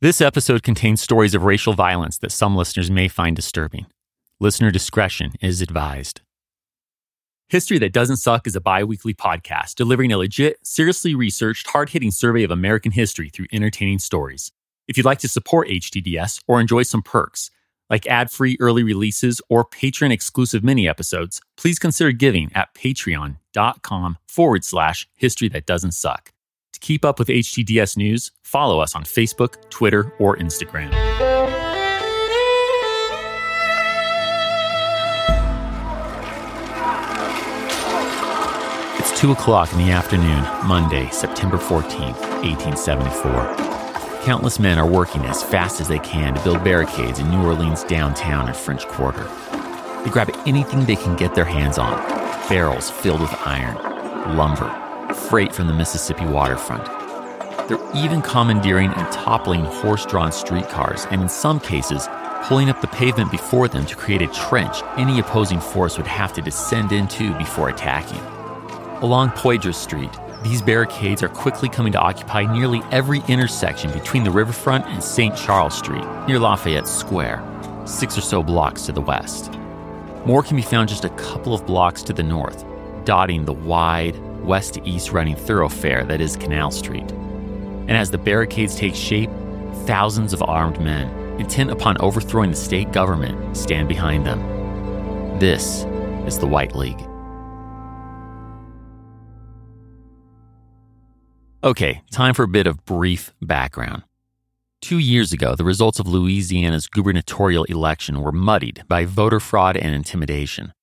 This episode contains stories of racial violence that some listeners may find disturbing. Listener discretion is advised. History That Doesn't Suck is a bi weekly podcast delivering a legit, seriously researched, hard hitting survey of American history through entertaining stories. If you'd like to support HTDS or enjoy some perks, like ad free early releases or patron exclusive mini episodes, please consider giving at patreon.com forward slash history that doesn't suck. Keep up with HTDS news, follow us on Facebook, Twitter, or Instagram. It's 2 o'clock in the afternoon, Monday, September 14th, 1874. Countless men are working as fast as they can to build barricades in New Orleans downtown and French Quarter. They grab anything they can get their hands on barrels filled with iron, lumber, freight from the Mississippi waterfront. They're even commandeering and toppling horse drawn streetcars, and in some cases, pulling up the pavement before them to create a trench any opposing force would have to descend into before attacking. Along Poydras Street, these barricades are quickly coming to occupy nearly every intersection between the riverfront and St. Charles Street, near Lafayette Square, six or so blocks to the west. More can be found just a couple of blocks to the north, dotting the wide, west to east running thoroughfare that is Canal Street. And as the barricades take shape, thousands of armed men, intent upon overthrowing the state government, stand behind them. This is the White League. Okay, time for a bit of brief background. Two years ago, the results of Louisiana's gubernatorial election were muddied by voter fraud and intimidation.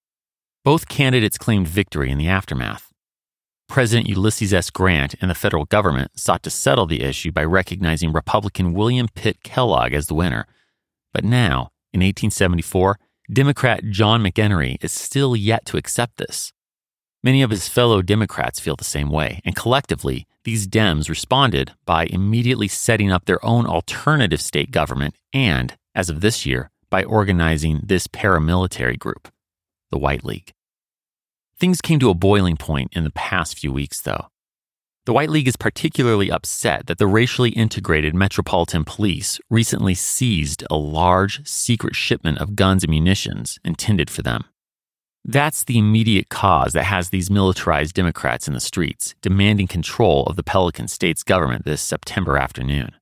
Both candidates claimed victory in the aftermath. President Ulysses S. Grant and the federal government sought to settle the issue by recognizing Republican William Pitt Kellogg as the winner. But now, in 1874, Democrat John McEnery is still yet to accept this. Many of his fellow Democrats feel the same way, and collectively, these Dems responded by immediately setting up their own alternative state government and, as of this year, by organizing this paramilitary group, the White League. Things came to a boiling point in the past few weeks, though. The White League is particularly upset that the racially integrated Metropolitan Police recently seized a large, secret shipment of guns and munitions intended for them. That's the immediate cause that has these militarized Democrats in the streets, demanding control of the Pelican State's government this September afternoon.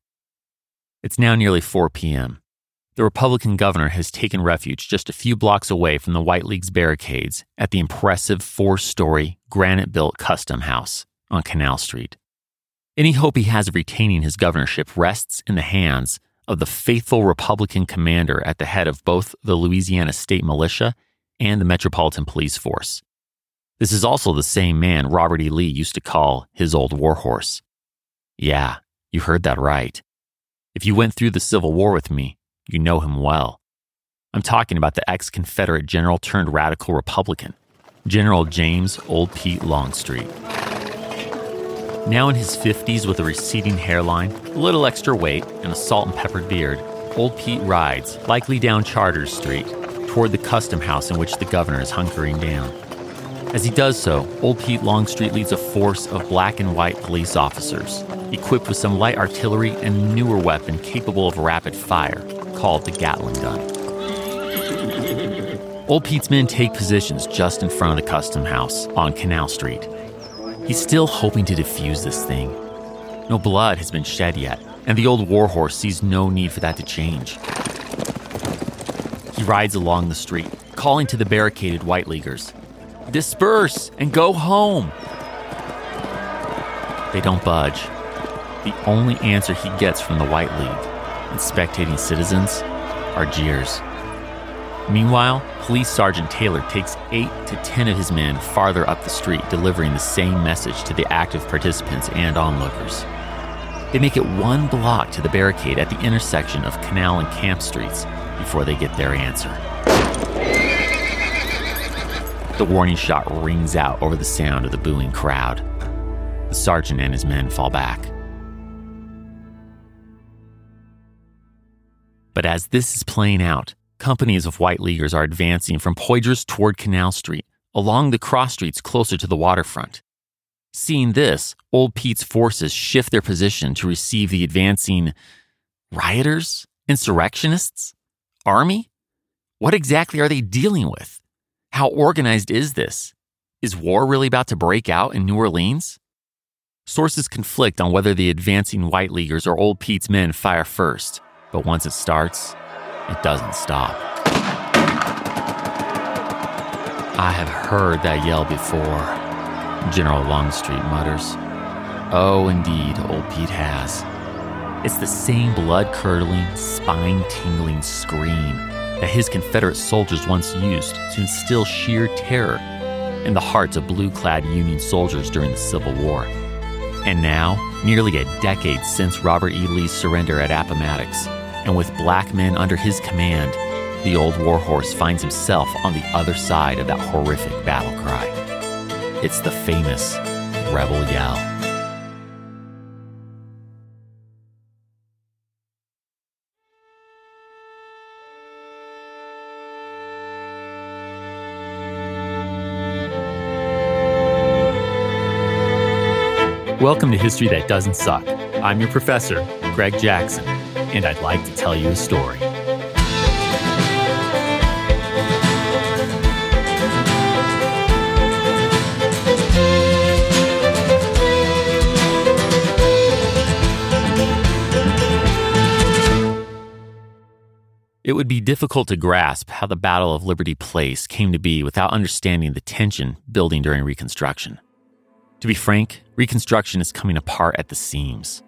It's now nearly 4 p.m. The Republican governor has taken refuge just a few blocks away from the White League's barricades at the impressive four story, granite built Custom House on Canal Street. Any hope he has of retaining his governorship rests in the hands of the faithful Republican commander at the head of both the Louisiana State Militia and the Metropolitan Police Force. This is also the same man Robert E. Lee used to call his old warhorse. Yeah, you heard that right. If you went through the Civil War with me, you know him well. I'm talking about the ex Confederate general turned radical Republican, General James Old Pete Longstreet. Now in his 50s with a receding hairline, a little extra weight, and a salt and peppered beard, Old Pete rides, likely down Chartres Street, toward the custom house in which the governor is hunkering down. As he does so, Old Pete Longstreet leads a force of black and white police officers, equipped with some light artillery and newer weapon capable of rapid fire, called the Gatling gun. Old Pete's men take positions just in front of the custom house on Canal Street. He's still hoping to defuse this thing. No blood has been shed yet, and the old warhorse sees no need for that to change. He rides along the street, calling to the barricaded White Leaguers Disperse and go home! They don't budge. The only answer he gets from the White League and spectating citizens are jeers. Meanwhile, Police Sergeant Taylor takes eight to ten of his men farther up the street, delivering the same message to the active participants and onlookers. They make it one block to the barricade at the intersection of Canal and Camp Streets before they get their answer. The warning shot rings out over the sound of the booing crowd. The sergeant and his men fall back. But as this is playing out, companies of White Leaguers are advancing from Poydras toward Canal Street, along the cross streets closer to the waterfront. Seeing this, Old Pete's forces shift their position to receive the advancing rioters, insurrectionists, army? What exactly are they dealing with? How organized is this? Is war really about to break out in New Orleans? Sources conflict on whether the advancing White Leaguers or Old Pete's men fire first, but once it starts, it doesn't stop. I have heard that yell before. General Longstreet mutters. Oh, indeed, old Pete has. It's the same blood curdling, spine tingling scream that his Confederate soldiers once used to instill sheer terror in the hearts of blue clad Union soldiers during the Civil War. And now, nearly a decade since Robert E. Lee's surrender at Appomattox, and with black men under his command, the old warhorse finds himself on the other side of that horrific battle cry. It's the famous Rebel Yell. Welcome to History That Doesn't Suck. I'm your professor, Greg Jackson, and I'd like to tell you a story. It would be difficult to grasp how the Battle of Liberty Place came to be without understanding the tension building during Reconstruction. To be frank, Reconstruction is coming apart at the seams.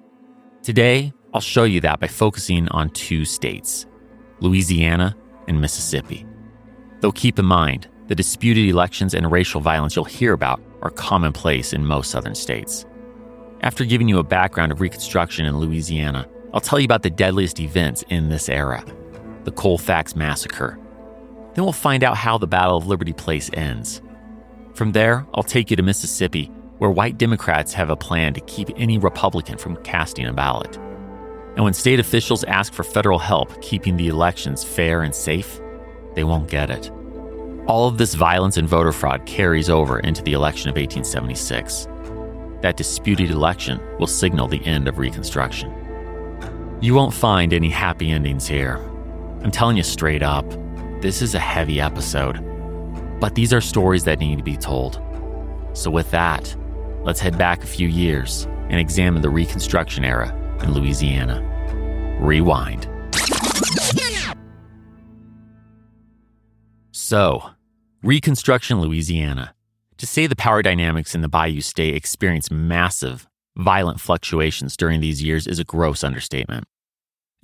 Today, I'll show you that by focusing on two states Louisiana and Mississippi. Though keep in mind, the disputed elections and racial violence you'll hear about are commonplace in most southern states. After giving you a background of Reconstruction in Louisiana, I'll tell you about the deadliest events in this era the Colfax Massacre. Then we'll find out how the Battle of Liberty Place ends. From there, I'll take you to Mississippi, where white Democrats have a plan to keep any Republican from casting a ballot. And when state officials ask for federal help keeping the elections fair and safe, they won't get it. All of this violence and voter fraud carries over into the election of 1876. That disputed election will signal the end of Reconstruction. You won't find any happy endings here. I'm telling you straight up, this is a heavy episode. But these are stories that need to be told. So, with that, let's head back a few years and examine the Reconstruction era in Louisiana. Rewind. So, Reconstruction Louisiana. To say the power dynamics in the Bayou State experienced massive, violent fluctuations during these years is a gross understatement.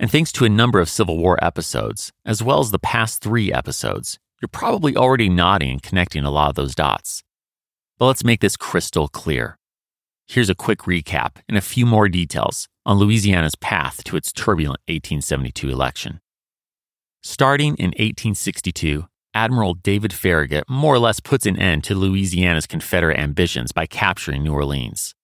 And thanks to a number of Civil War episodes, as well as the past three episodes, you're probably already nodding and connecting a lot of those dots. But let's make this crystal clear. Here's a quick recap and a few more details on Louisiana's path to its turbulent 1872 election. Starting in 1862, Admiral David Farragut more or less puts an end to Louisiana's Confederate ambitions by capturing New Orleans.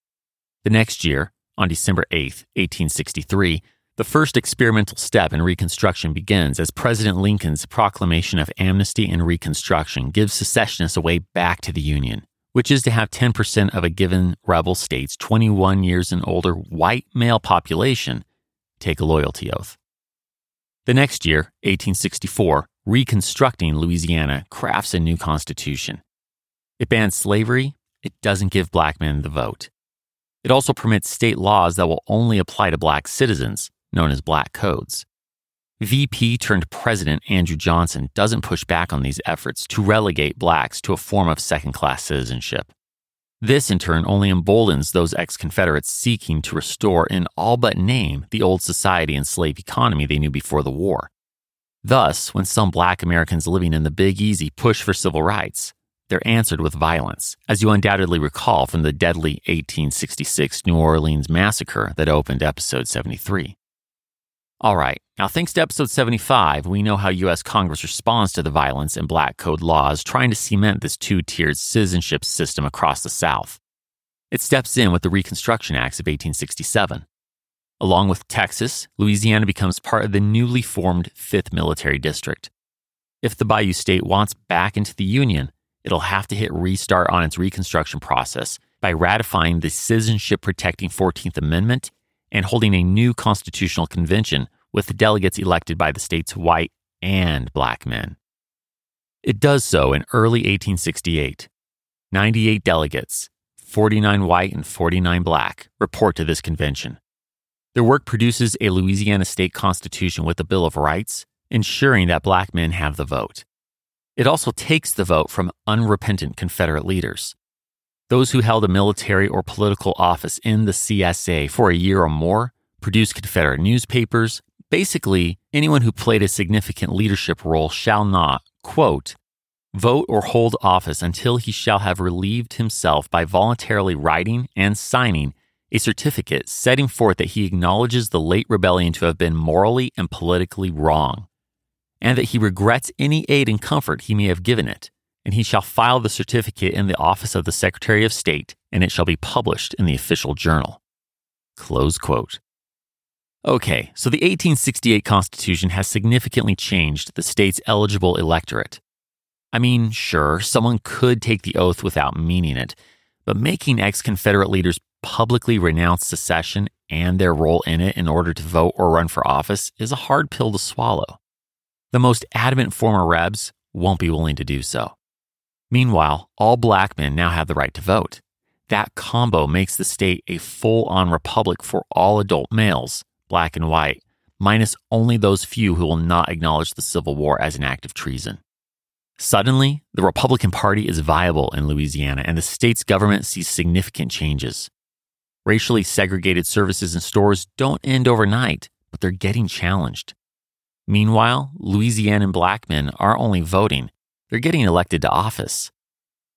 The next year, on December 8, 1863, the first experimental step in Reconstruction begins as President Lincoln's proclamation of amnesty and Reconstruction gives secessionists a way back to the Union, which is to have 10% of a given rebel state's 21 years and older white male population take a loyalty oath. The next year, 1864, Reconstructing Louisiana crafts a new constitution. It bans slavery, it doesn't give black men the vote. It also permits state laws that will only apply to black citizens, known as Black Codes. VP turned President Andrew Johnson doesn't push back on these efforts to relegate blacks to a form of second class citizenship. This, in turn, only emboldens those ex Confederates seeking to restore, in all but name, the old society and slave economy they knew before the war. Thus, when some black Americans living in the Big Easy push for civil rights, they're answered with violence, as you undoubtedly recall from the deadly 1866 New Orleans massacre that opened episode 73. All right, now thanks to episode 75, we know how U.S. Congress responds to the violence and black code laws trying to cement this two tiered citizenship system across the South. It steps in with the Reconstruction Acts of 1867. Along with Texas, Louisiana becomes part of the newly formed 5th Military District. If the Bayou State wants back into the Union, it'll have to hit restart on its Reconstruction process by ratifying the citizenship protecting 14th Amendment and holding a new constitutional convention with delegates elected by the state's white and black men. It does so in early 1868. 98 delegates, 49 white and 49 black, report to this convention. Their work produces a Louisiana state constitution with a Bill of Rights, ensuring that black men have the vote. It also takes the vote from unrepentant Confederate leaders. Those who held a military or political office in the CSA for a year or more, produced Confederate newspapers. Basically, anyone who played a significant leadership role shall not, quote, vote or hold office until he shall have relieved himself by voluntarily writing and signing a certificate setting forth that he acknowledges the late rebellion to have been morally and politically wrong, and that he regrets any aid and comfort he may have given it and he shall file the certificate in the office of the Secretary of State, and it shall be published in the official journal. Close quote. Okay, so the 1868 Constitution has significantly changed the state's eligible electorate. I mean, sure, someone could take the oath without meaning it, but making ex Confederate leaders publicly renounce secession and their role in it in order to vote or run for office is a hard pill to swallow. The most adamant former Rebs won't be willing to do so. Meanwhile, all black men now have the right to vote. That combo makes the state a full on republic for all adult males, black and white, minus only those few who will not acknowledge the Civil War as an act of treason. Suddenly, the Republican Party is viable in Louisiana and the state's government sees significant changes. Racially segregated services and stores don't end overnight, but they're getting challenged. Meanwhile, Louisianan black men are only voting, they're getting elected to office.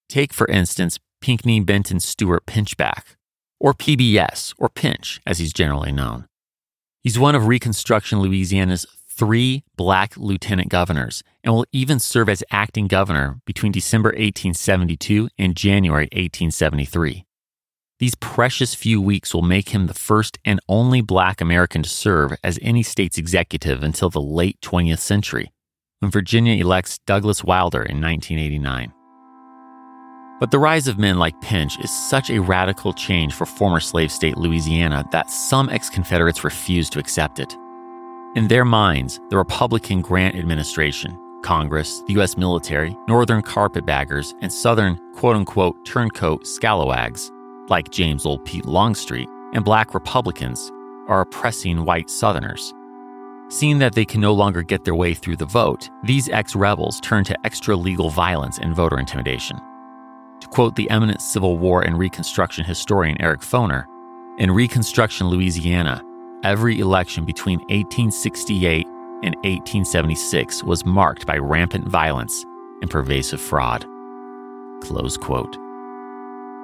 Take, for instance, Pinckney Benton Stewart Pinchback, or PBS, or Pinch, as he's generally known. He's one of Reconstruction Louisiana's three black lieutenant governors and will even serve as acting governor between December 1872 and January 1873. These precious few weeks will make him the first and only black American to serve as any state's executive until the late 20th century when Virginia elects Douglas Wilder in 1989. But the rise of men like Pinch is such a radical change for former slave state Louisiana that some ex Confederates refuse to accept it. In their minds, the Republican Grant administration, Congress, the U.S. military, Northern carpetbaggers, and Southern quote unquote turncoat scalawags, like James Old Pete Longstreet, and black Republicans, are oppressing white Southerners. Seeing that they can no longer get their way through the vote, these ex rebels turn to extra legal violence and voter intimidation. To quote the eminent Civil War and Reconstruction historian Eric Foner, in Reconstruction Louisiana, every election between 1868 and 1876 was marked by rampant violence and pervasive fraud. Close quote.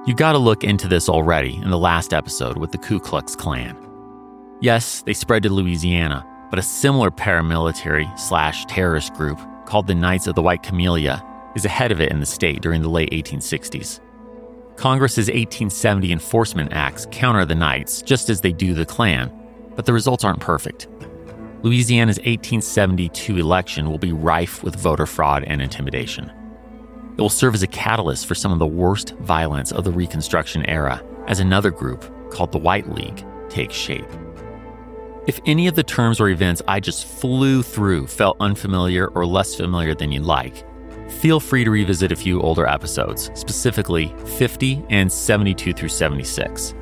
You got to look into this already in the last episode with the Ku Klux Klan. Yes, they spread to Louisiana, but a similar paramilitary slash terrorist group called the Knights of the White Camellia is ahead of it in the state during the late 1860s. Congress's 1870 enforcement acts counter the Knights just as they do the Klan, but the results aren't perfect. Louisiana's 1872 election will be rife with voter fraud and intimidation. It will serve as a catalyst for some of the worst violence of the Reconstruction era as another group, called the White League, takes shape. If any of the terms or events I just flew through felt unfamiliar or less familiar than you'd like, feel free to revisit a few older episodes, specifically 50 and 72 through 76.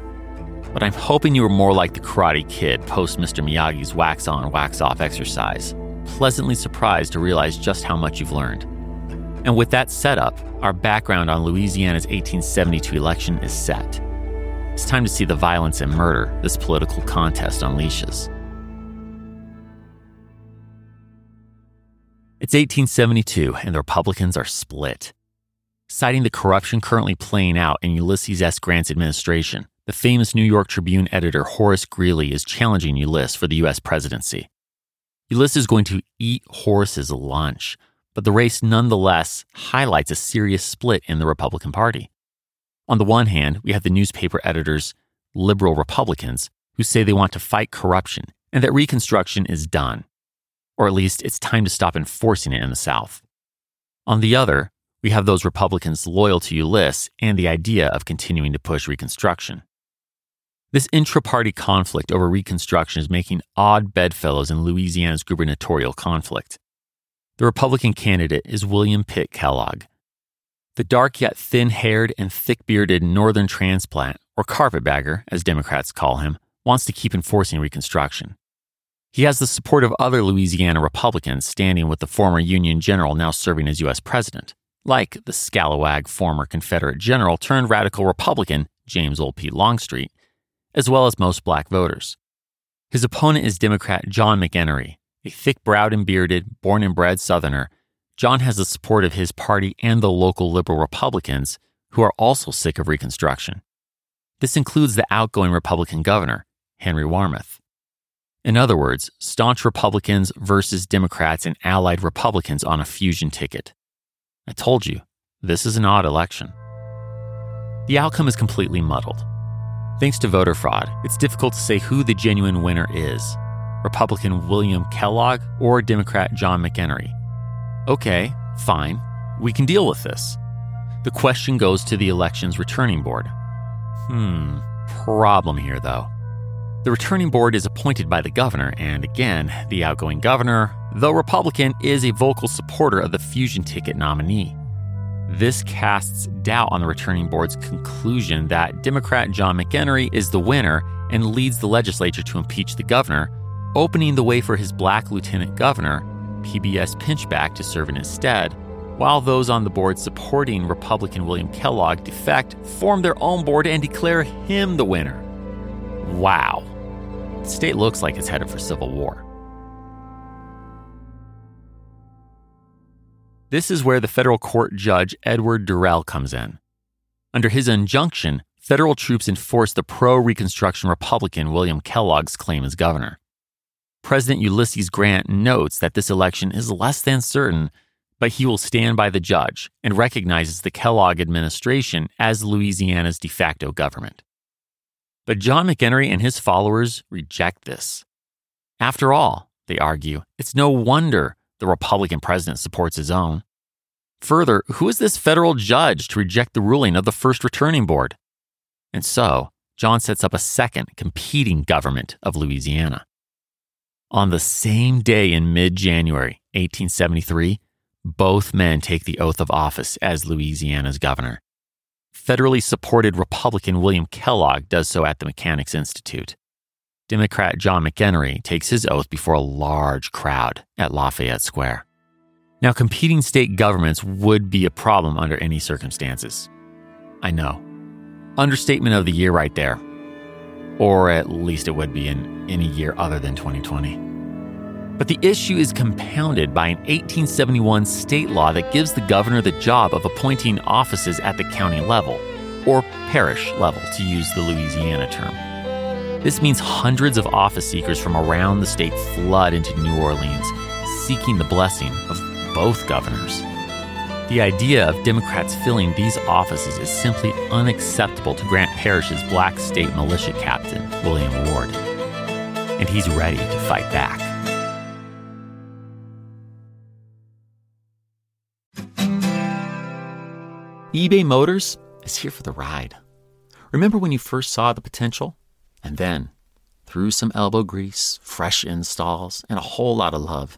But I'm hoping you were more like the Karate Kid post Mr. Miyagi's wax on, wax off exercise, pleasantly surprised to realize just how much you've learned. And with that setup, our background on Louisiana's 1872 election is set. It's time to see the violence and murder this political contest unleashes. It's 1872, and the Republicans are split. citing the corruption currently playing out in Ulysses S. Grant's administration. The famous New York Tribune editor Horace Greeley is challenging Ulysses for the U.S. presidency. Ulysses is going to eat Horace's lunch, but the race nonetheless highlights a serious split in the Republican Party. On the one hand, we have the newspaper editors, liberal Republicans, who say they want to fight corruption and that Reconstruction is done, or at least it's time to stop enforcing it in the South. On the other, we have those Republicans loyal to Ulysses and the idea of continuing to push Reconstruction. This intra party conflict over Reconstruction is making odd bedfellows in Louisiana's gubernatorial conflict. The Republican candidate is William Pitt Kellogg. The dark yet thin haired and thick bearded Northern transplant, or carpetbagger, as Democrats call him, wants to keep enforcing Reconstruction. He has the support of other Louisiana Republicans standing with the former Union general now serving as U.S. president, like the scalawag former Confederate general turned radical Republican James Old Longstreet as well as most black voters. His opponent is Democrat John McEnery, a thick browed and bearded, born and bred Southerner. John has the support of his party and the local liberal Republicans, who are also sick of Reconstruction. This includes the outgoing Republican governor, Henry Warmoth. In other words, staunch Republicans versus Democrats and allied Republicans on a fusion ticket. I told you, this is an odd election. The outcome is completely muddled. Thanks to voter fraud, it's difficult to say who the genuine winner is Republican William Kellogg or Democrat John McEnery. Okay, fine, we can deal with this. The question goes to the election's returning board. Hmm, problem here though. The returning board is appointed by the governor, and again, the outgoing governor, though Republican, is a vocal supporter of the fusion ticket nominee. This casts doubt on the returning board's conclusion that Democrat John McEnery is the winner and leads the legislature to impeach the governor, opening the way for his black lieutenant governor, PBS Pinchback, to serve in his stead, while those on the board supporting Republican William Kellogg defect, form their own board, and declare him the winner. Wow. The state looks like it's headed for civil war. This is where the federal court judge Edward Durell comes in. Under his injunction, federal troops enforced the pro Reconstruction Republican William Kellogg's claim as governor. President Ulysses Grant notes that this election is less than certain, but he will stand by the judge and recognizes the Kellogg administration as Louisiana's de facto government. But John McEnery and his followers reject this. After all, they argue, it's no wonder the Republican president supports his own. Further, who is this federal judge to reject the ruling of the first returning board? And so, John sets up a second competing government of Louisiana. On the same day in mid January 1873, both men take the oath of office as Louisiana's governor. Federally supported Republican William Kellogg does so at the Mechanics Institute. Democrat John McEnery takes his oath before a large crowd at Lafayette Square. Now, competing state governments would be a problem under any circumstances. I know. Understatement of the year right there. Or at least it would be in any year other than 2020. But the issue is compounded by an 1871 state law that gives the governor the job of appointing offices at the county level, or parish level to use the Louisiana term. This means hundreds of office seekers from around the state flood into New Orleans, seeking the blessing of both governors. The idea of Democrats filling these offices is simply unacceptable to Grant Parish's black state militia captain, William Ward. And he's ready to fight back. eBay Motors is here for the ride. Remember when you first saw the potential? And then, through some elbow grease, fresh installs, and a whole lot of love,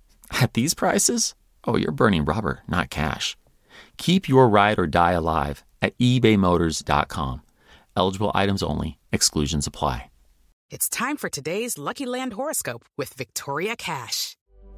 at these prices, oh, you're burning rubber, not cash. Keep your ride or die alive at ebaymotors.com. Eligible items only, exclusions apply. It's time for today's Lucky Land horoscope with Victoria Cash.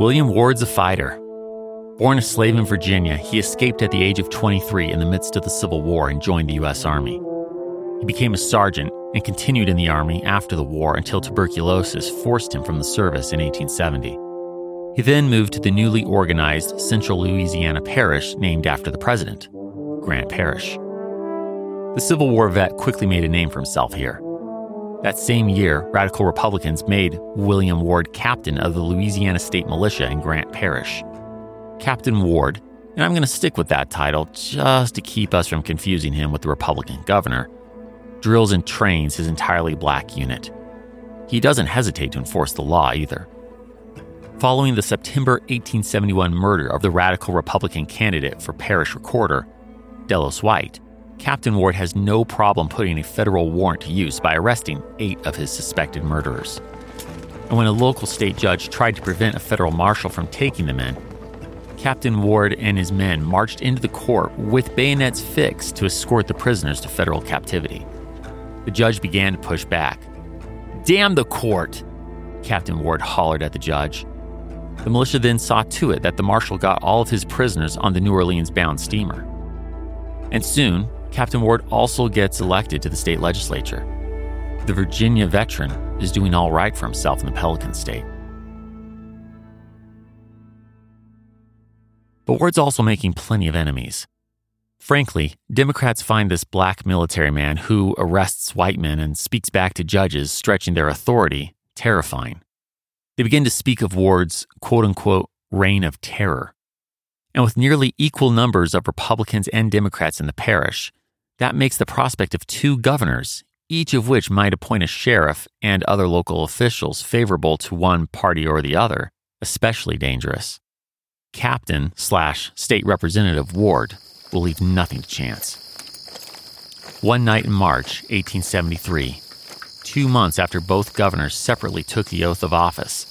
William Ward's a fighter. Born a slave in Virginia, he escaped at the age of 23 in the midst of the Civil War and joined the U.S. Army. He became a sergeant and continued in the Army after the war until tuberculosis forced him from the service in 1870. He then moved to the newly organized Central Louisiana Parish named after the president, Grant Parish. The Civil War vet quickly made a name for himself here. That same year, radical Republicans made William Ward captain of the Louisiana State Militia in Grant Parish. Captain Ward, and I'm going to stick with that title just to keep us from confusing him with the Republican governor, drills and trains his entirely black unit. He doesn't hesitate to enforce the law either. Following the September 1871 murder of the radical Republican candidate for parish recorder, Delos White, Captain Ward has no problem putting a federal warrant to use by arresting eight of his suspected murderers. And when a local state judge tried to prevent a federal marshal from taking the men, Captain Ward and his men marched into the court with bayonets fixed to escort the prisoners to federal captivity. The judge began to push back. Damn the court! Captain Ward hollered at the judge. The militia then saw to it that the marshal got all of his prisoners on the New Orleans bound steamer. And soon, Captain Ward also gets elected to the state legislature. The Virginia veteran is doing all right for himself in the Pelican State. But Ward's also making plenty of enemies. Frankly, Democrats find this black military man who arrests white men and speaks back to judges stretching their authority terrifying. They begin to speak of Ward's quote unquote reign of terror. And with nearly equal numbers of Republicans and Democrats in the parish, that makes the prospect of two governors, each of which might appoint a sheriff and other local officials favorable to one party or the other, especially dangerous. Captain slash state representative Ward will leave nothing to chance. One night in March 1873, two months after both governors separately took the oath of office,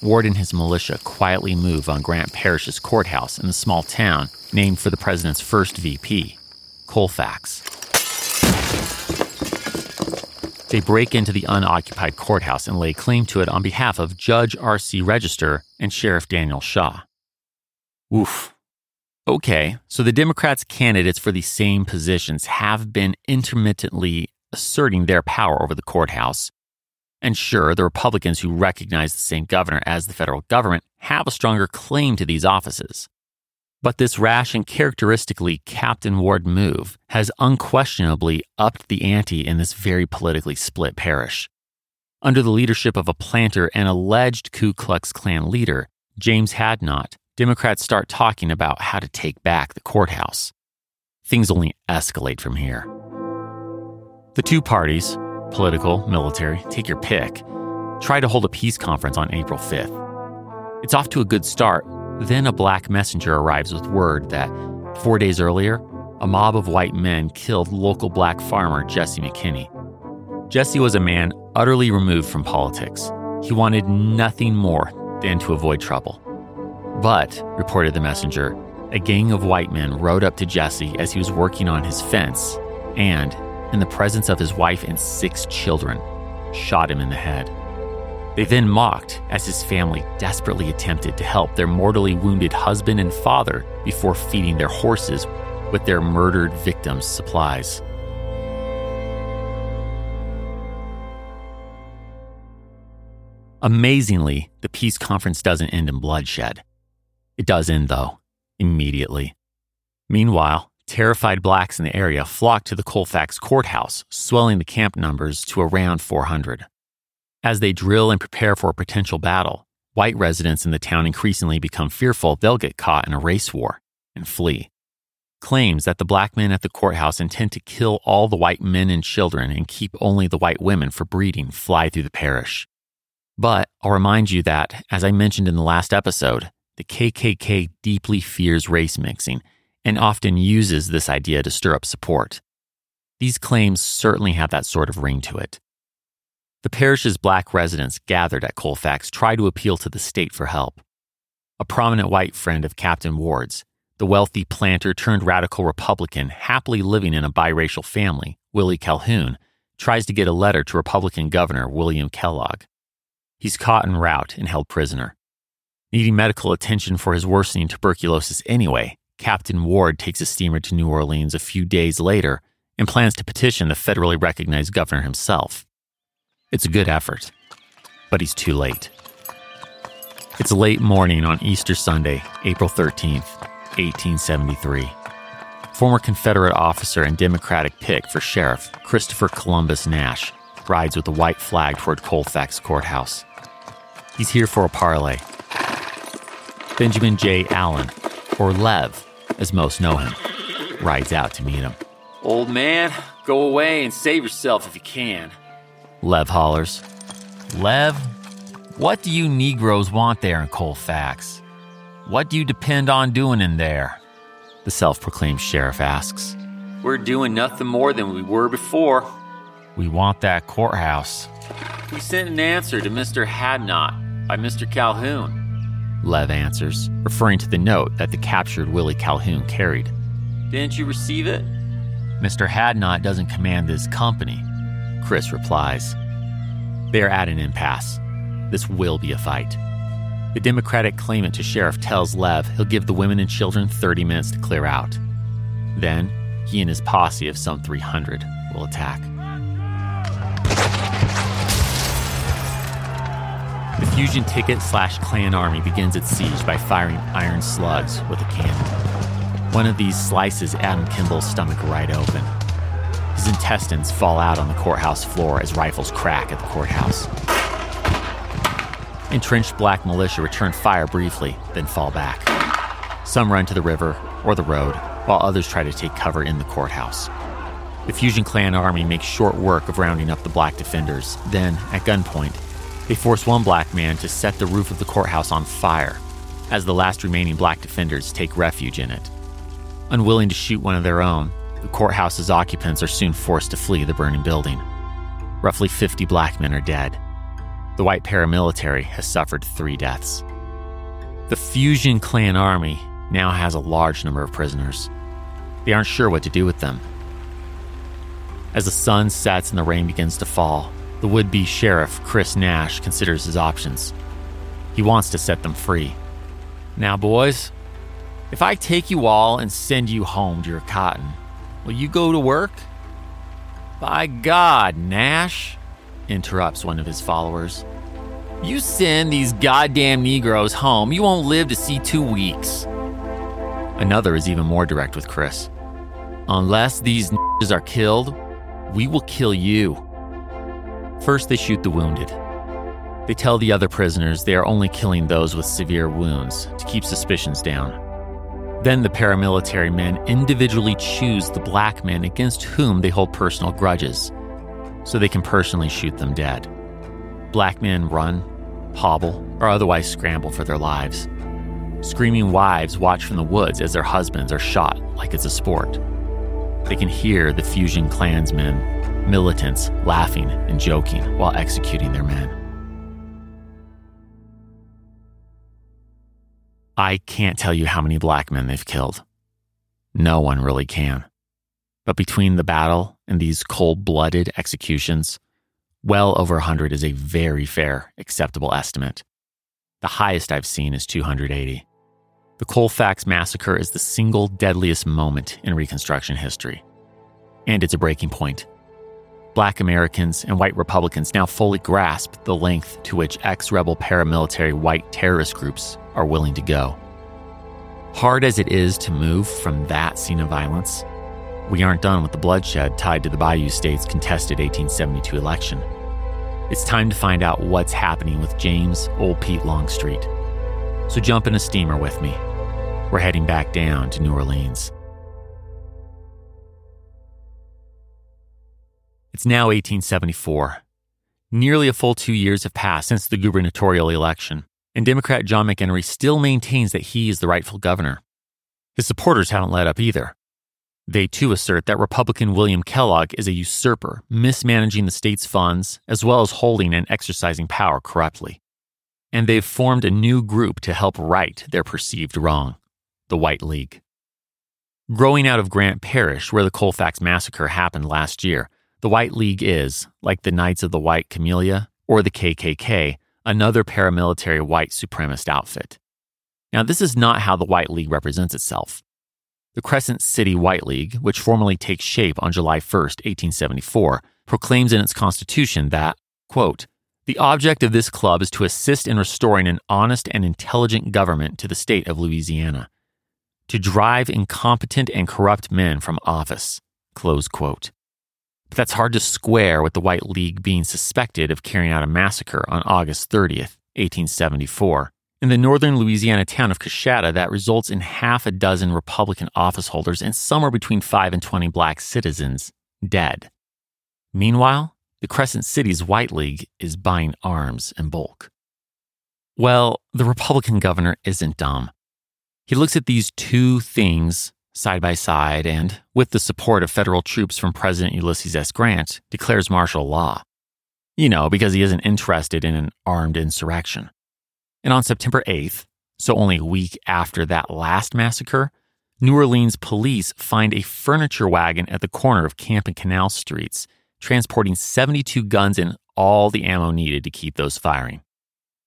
Ward and his militia quietly move on Grant Parish's courthouse in the small town named for the president's first VP, Colfax. They break into the unoccupied courthouse and lay claim to it on behalf of Judge R.C. Register and Sheriff Daniel Shaw. Oof. Okay, so the Democrats' candidates for these same positions have been intermittently asserting their power over the courthouse. And sure, the Republicans who recognize the same governor as the federal government have a stronger claim to these offices. But this rash and characteristically Captain Ward move has unquestionably upped the ante in this very politically split parish. Under the leadership of a planter and alleged Ku Klux Klan leader, James Hadnot, Democrats start talking about how to take back the courthouse. Things only escalate from here. The two parties, political, military, take your pick, try to hold a peace conference on April 5th. It's off to a good start. Then a black messenger arrives with word that four days earlier, a mob of white men killed local black farmer Jesse McKinney. Jesse was a man utterly removed from politics. He wanted nothing more than to avoid trouble. But, reported the messenger, a gang of white men rode up to Jesse as he was working on his fence and, in the presence of his wife and six children, shot him in the head. They then mocked as his family desperately attempted to help their mortally wounded husband and father before feeding their horses with their murdered victims' supplies. Amazingly, the peace conference doesn't end in bloodshed. It does end, though, immediately. Meanwhile, terrified blacks in the area flock to the Colfax courthouse, swelling the camp numbers to around 400. As they drill and prepare for a potential battle, white residents in the town increasingly become fearful they'll get caught in a race war and flee. Claims that the black men at the courthouse intend to kill all the white men and children and keep only the white women for breeding fly through the parish. But I'll remind you that, as I mentioned in the last episode, the KKK deeply fears race mixing and often uses this idea to stir up support. These claims certainly have that sort of ring to it. The parish's black residents gathered at Colfax tried to appeal to the state for help. A prominent white friend of Captain Ward's, the wealthy planter turned radical Republican happily living in a biracial family, Willie Calhoun, tries to get a letter to Republican Governor William Kellogg. He's caught en route and held prisoner. Needing medical attention for his worsening tuberculosis anyway, Captain Ward takes a steamer to New Orleans a few days later and plans to petition the federally recognized governor himself. It's a good effort, but he's too late. It's late morning on Easter Sunday, April 13th, 1873. Former Confederate officer and Democratic pick for sheriff Christopher Columbus Nash rides with a white flag toward Colfax Courthouse. He's here for a parley. Benjamin J. Allen, or Lev, as most know him, rides out to meet him. Old man, go away and save yourself if you can. Lev hollers. Lev, what do you Negroes want there in Colfax? What do you depend on doing in there? The self proclaimed sheriff asks. We're doing nothing more than we were before. We want that courthouse. We sent an answer to Mr. Hadnot by Mr. Calhoun. Lev answers, referring to the note that the captured Willie Calhoun carried. Didn't you receive it? Mr. Hadnot doesn't command this company, Chris replies. They are at an impasse. This will be a fight. The Democratic claimant to sheriff tells Lev he'll give the women and children 30 minutes to clear out. Then, he and his posse of some 300 will attack. The Fusion Ticket slash Klan Army begins its siege by firing iron slugs with a cannon. One of these slices Adam Kimball's stomach right open. His intestines fall out on the courthouse floor as rifles crack at the courthouse. Entrenched black militia return fire briefly, then fall back. Some run to the river or the road, while others try to take cover in the courthouse. The Fusion Klan army makes short work of rounding up the black defenders. Then, at gunpoint, they force one black man to set the roof of the courthouse on fire as the last remaining black defenders take refuge in it. Unwilling to shoot one of their own, the courthouse's occupants are soon forced to flee the burning building. Roughly 50 black men are dead. The white paramilitary has suffered three deaths. The Fusion Klan army now has a large number of prisoners. They aren't sure what to do with them. As the sun sets and the rain begins to fall, the would be sheriff, Chris Nash, considers his options. He wants to set them free. Now, boys, if I take you all and send you home to your cotton, will you go to work? By God, Nash, interrupts one of his followers. You send these goddamn Negroes home, you won't live to see two weeks. Another is even more direct with Chris. Unless these are killed, we will kill you. First, they shoot the wounded. They tell the other prisoners they are only killing those with severe wounds to keep suspicions down. Then the paramilitary men individually choose the black men against whom they hold personal grudges, so they can personally shoot them dead. Black men run, hobble, or otherwise scramble for their lives. Screaming wives watch from the woods as their husbands are shot like it's a sport. They can hear the Fusion Klansmen, militants, laughing and joking while executing their men. I can't tell you how many black men they've killed. No one really can. But between the battle and these cold blooded executions, well over 100 is a very fair, acceptable estimate. The highest I've seen is 280. The Colfax Massacre is the single deadliest moment in Reconstruction history. And it's a breaking point. Black Americans and white Republicans now fully grasp the length to which ex rebel paramilitary white terrorist groups are willing to go. Hard as it is to move from that scene of violence, we aren't done with the bloodshed tied to the Bayou State's contested 1872 election. It's time to find out what's happening with James Old Pete Longstreet. So jump in a steamer with me. We're heading back down to New Orleans. It's now 1874. Nearly a full two years have passed since the gubernatorial election, and Democrat John McEnery still maintains that he is the rightful governor. His supporters haven't let up either. They too assert that Republican William Kellogg is a usurper, mismanaging the state's funds, as well as holding and exercising power corruptly. And they've formed a new group to help right their perceived wrong the White League. Growing out of Grant Parish, where the Colfax Massacre happened last year, the White League is, like the Knights of the White Camellia or the KKK, another paramilitary white supremacist outfit. Now, this is not how the White League represents itself. The Crescent City White League, which formally takes shape on July 1, 1874, proclaims in its constitution that, quote, the object of this club is to assist in restoring an honest and intelligent government to the state of Louisiana, to drive incompetent and corrupt men from office, close quote. But that's hard to square with the White League being suspected of carrying out a massacre on August 30th, 1874, in the northern Louisiana town of Coushatta that results in half a dozen Republican office holders and somewhere between 5 and 20 black citizens dead. Meanwhile, the Crescent City's White League is buying arms in bulk. Well, the Republican governor isn't dumb. He looks at these two things side by side, and, with the support of federal troops from President Ulysses S. Grant, declares martial law. You know, because he isn't interested in an armed insurrection. And on September 8th, so only a week after that last massacre, New Orleans police find a furniture wagon at the corner of Camp and Canal Streets, transporting 72 guns and all the ammo needed to keep those firing.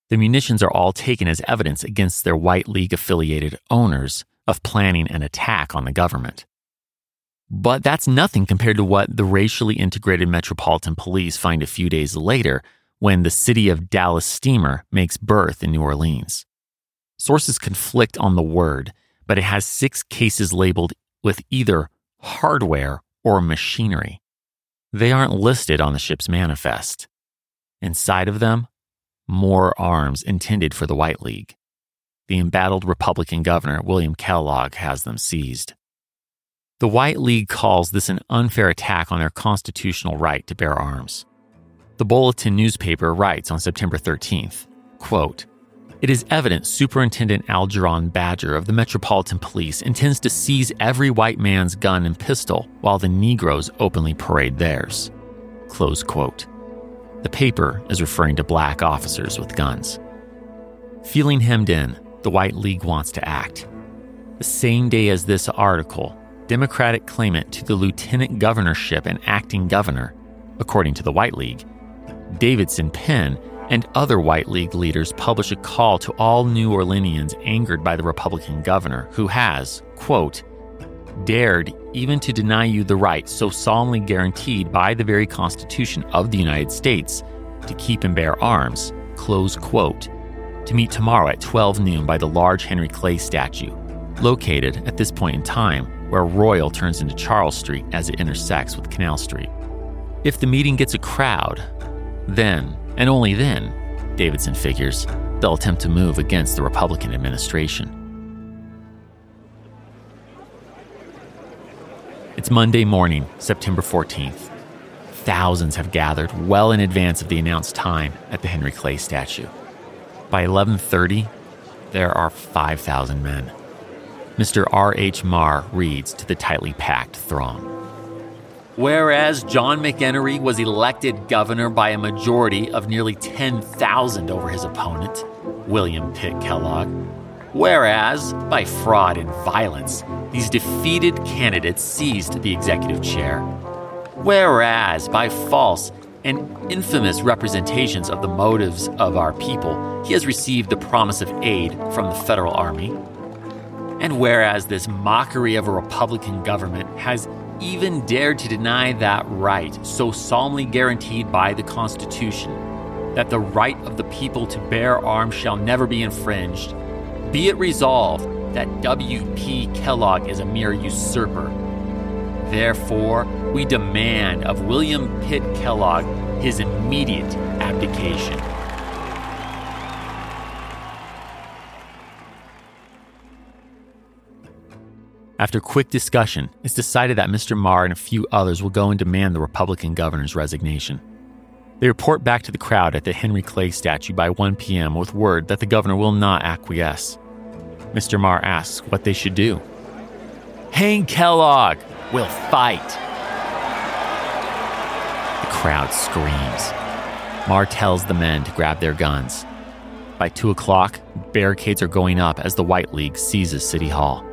The munitions are all taken as evidence against their White League affiliated owners, of planning an attack on the government. But that's nothing compared to what the racially integrated Metropolitan Police find a few days later when the city of Dallas steamer makes berth in New Orleans. Sources conflict on the word, but it has six cases labeled with either hardware or machinery. They aren't listed on the ship's manifest. Inside of them, more arms intended for the White League the embattled Republican governor, William Kellogg, has them seized. The White League calls this an unfair attack on their constitutional right to bear arms. The Bulletin newspaper writes on September 13th, quote, it is evident Superintendent Algernon Badger of the Metropolitan Police intends to seize every white man's gun and pistol while the Negroes openly parade theirs. Close quote. The paper is referring to black officers with guns. Feeling hemmed in, the White League wants to act. The same day as this article, Democratic claimant to the lieutenant governorship and acting governor, according to the White League, Davidson Penn and other White League leaders publish a call to all New Orleanians angered by the Republican governor, who has, quote, dared even to deny you the right so solemnly guaranteed by the very Constitution of the United States to keep and bear arms, close quote, to meet tomorrow at 12 noon by the large Henry Clay statue, located at this point in time where Royal turns into Charles Street as it intersects with Canal Street. If the meeting gets a crowd, then, and only then, Davidson figures, they'll attempt to move against the Republican administration. It's Monday morning, September 14th. Thousands have gathered well in advance of the announced time at the Henry Clay statue. By 1130, there are 5,000 men. Mr. R.H. Marr reads to the tightly packed throng. Whereas John McEnery was elected governor by a majority of nearly 10,000 over his opponent, William Pitt Kellogg. Whereas, by fraud and violence, these defeated candidates seized the executive chair. Whereas, by false and infamous representations of the motives of our people, he has received the promise of aid from the federal army. And whereas this mockery of a Republican government has even dared to deny that right, so solemnly guaranteed by the Constitution, that the right of the people to bear arms shall never be infringed, be it resolved that W.P. Kellogg is a mere usurper Therefore, we demand of William Pitt Kellogg his immediate abdication. After quick discussion, it's decided that Mr. Marr and a few others will go and demand the Republican governor's resignation. They report back to the crowd at the Henry Clay statue by 1 p.m. with word that the governor will not acquiesce. Mr. Marr asks what they should do. Hang Kellogg! We'll fight! The crowd screams. Marr tells the men to grab their guns. By 2 o'clock, barricades are going up as the White League seizes City Hall.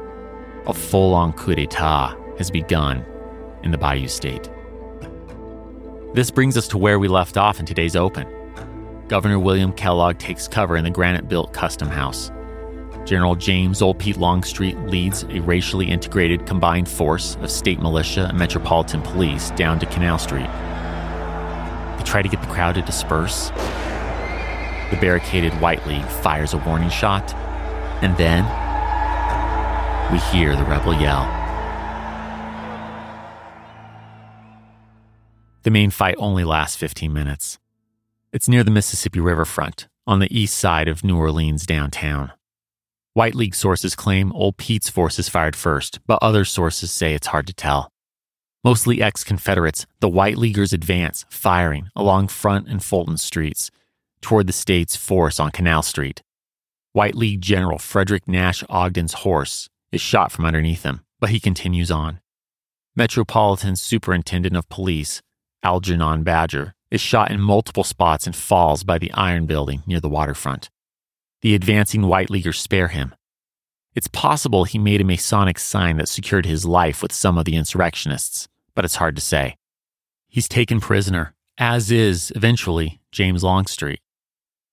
A full on coup d'etat has begun in the Bayou State. This brings us to where we left off in today's Open. Governor William Kellogg takes cover in the granite built Custom House. General James Old Pete Longstreet leads a racially integrated combined force of state militia and metropolitan police down to Canal Street. They try to get the crowd to disperse. The barricaded White League fires a warning shot, and then we hear the rebel yell. The main fight only lasts 15 minutes. It's near the Mississippi Riverfront, on the east side of New Orleans downtown. White League sources claim Old Pete's forces fired first, but other sources say it's hard to tell. Mostly ex Confederates, the White Leaguers advance, firing along Front and Fulton streets toward the state's force on Canal Street. White League General Frederick Nash Ogden's horse is shot from underneath him, but he continues on. Metropolitan Superintendent of Police, Algernon Badger, is shot in multiple spots and falls by the Iron Building near the waterfront. The advancing White Leaguers spare him. It's possible he made a Masonic sign that secured his life with some of the insurrectionists, but it's hard to say. He's taken prisoner, as is, eventually, James Longstreet.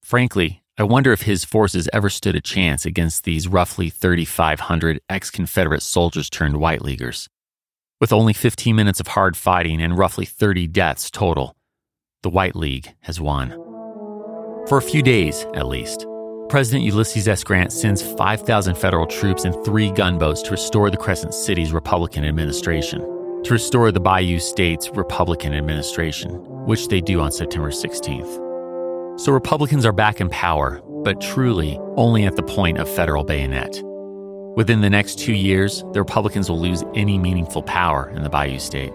Frankly, I wonder if his forces ever stood a chance against these roughly 3,500 ex Confederate soldiers turned White Leaguers. With only 15 minutes of hard fighting and roughly 30 deaths total, the White League has won. For a few days, at least, President Ulysses S. Grant sends 5,000 federal troops and three gunboats to restore the Crescent City's Republican administration, to restore the Bayou State's Republican administration, which they do on September 16th. So Republicans are back in power, but truly only at the point of federal bayonet. Within the next two years, the Republicans will lose any meaningful power in the Bayou State.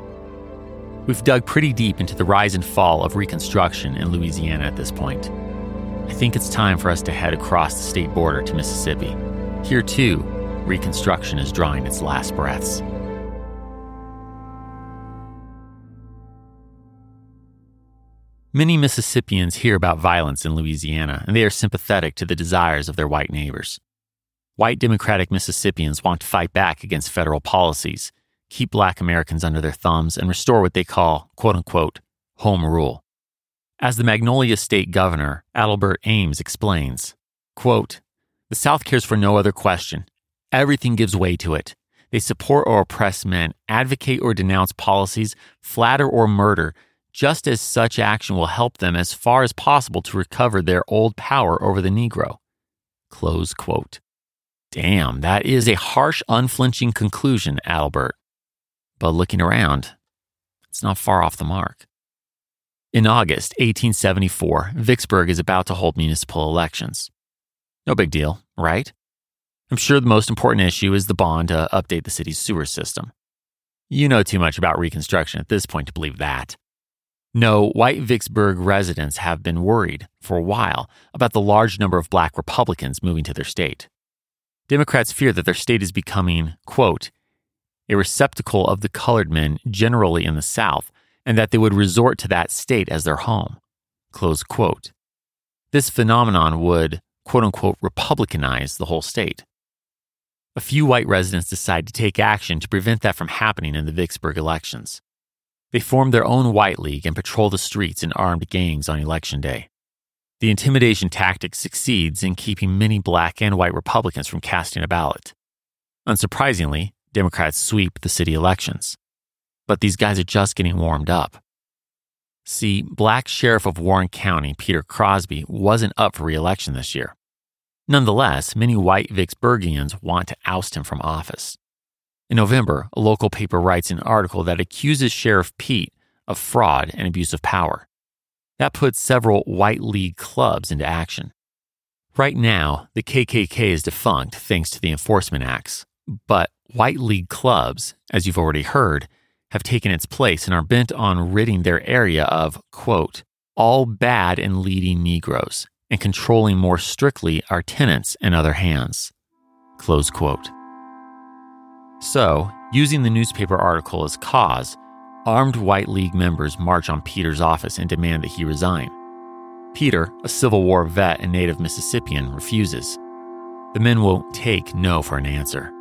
We've dug pretty deep into the rise and fall of Reconstruction in Louisiana at this point. I think it's time for us to head across the state border to Mississippi. Here, too, Reconstruction is drawing its last breaths. Many Mississippians hear about violence in Louisiana, and they are sympathetic to the desires of their white neighbors. White Democratic Mississippians want to fight back against federal policies, keep black Americans under their thumbs, and restore what they call, quote unquote, home rule. As the Magnolia State Governor, Adelbert Ames, explains, quote, The South cares for no other question. Everything gives way to it. They support or oppress men, advocate or denounce policies, flatter or murder, just as such action will help them as far as possible to recover their old power over the Negro. Close quote. Damn, that is a harsh, unflinching conclusion, Albert. But looking around, it's not far off the mark. In August 1874, Vicksburg is about to hold municipal elections. No big deal, right? I'm sure the most important issue is the bond to update the city's sewer system. You know too much about Reconstruction at this point to believe that. No, white Vicksburg residents have been worried for a while about the large number of black Republicans moving to their state. Democrats fear that their state is becoming, quote, a receptacle of the colored men generally in the South, and that they would resort to that state as their home. Close quote. This phenomenon would, quote unquote, republicanize the whole state. A few white residents decide to take action to prevent that from happening in the Vicksburg elections. They form their own White League and patrol the streets in armed gangs on election day. The intimidation tactic succeeds in keeping many black and white Republicans from casting a ballot. Unsurprisingly, Democrats sweep the city elections. But these guys are just getting warmed up. See, black sheriff of Warren County, Peter Crosby, wasn't up for reelection this year. Nonetheless, many white Vicksburgians want to oust him from office. In November, a local paper writes an article that accuses Sheriff Pete of fraud and abuse of power. That puts several White League clubs into action. Right now, the KKK is defunct thanks to the Enforcement Acts, but White League clubs, as you've already heard, have taken its place and are bent on ridding their area of, quote, all bad and leading Negroes and controlling more strictly our tenants and other hands, close quote. So, using the newspaper article as cause, armed White League members march on Peter's office and demand that he resign. Peter, a Civil War vet and native Mississippian, refuses. The men won't take no for an answer.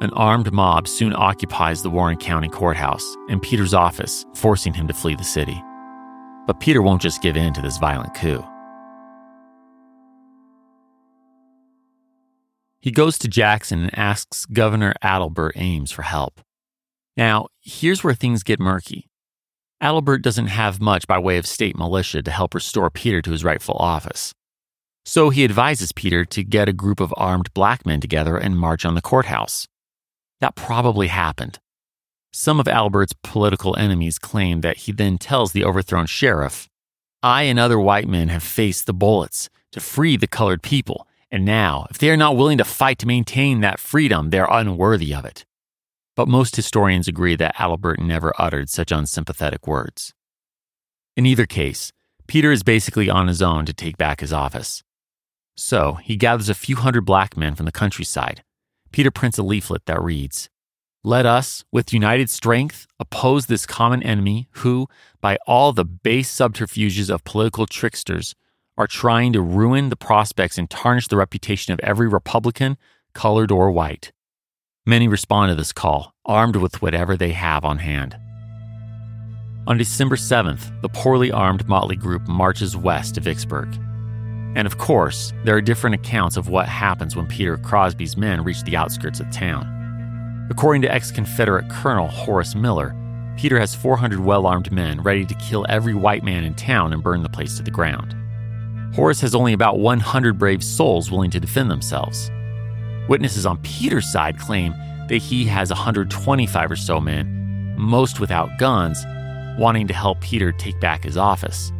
An armed mob soon occupies the Warren County courthouse and Peter's office, forcing him to flee the city. But Peter won't just give in to this violent coup. He goes to Jackson and asks Governor Adelbert Ames for help. Now, here's where things get murky. Adelbert doesn't have much by way of state militia to help restore Peter to his rightful office. So he advises Peter to get a group of armed black men together and march on the courthouse. That probably happened. Some of Albert's political enemies claim that he then tells the overthrown sheriff, I and other white men have faced the bullets to free the colored people, and now, if they are not willing to fight to maintain that freedom, they are unworthy of it but most historians agree that Adelbert never uttered such unsympathetic words. In either case, Peter is basically on his own to take back his office. So he gathers a few hundred black men from the countryside. Peter prints a leaflet that reads, Let us, with united strength, oppose this common enemy who, by all the base subterfuges of political tricksters, are trying to ruin the prospects and tarnish the reputation of every Republican, colored or white. Many respond to this call, armed with whatever they have on hand. On December 7th, the poorly armed motley group marches west to Vicksburg. And of course, there are different accounts of what happens when Peter Crosby's men reach the outskirts of town. According to ex Confederate Colonel Horace Miller, Peter has 400 well armed men ready to kill every white man in town and burn the place to the ground. Horace has only about 100 brave souls willing to defend themselves. Witnesses on Peter's side claim that he has 125 or so men, most without guns, wanting to help Peter take back his office.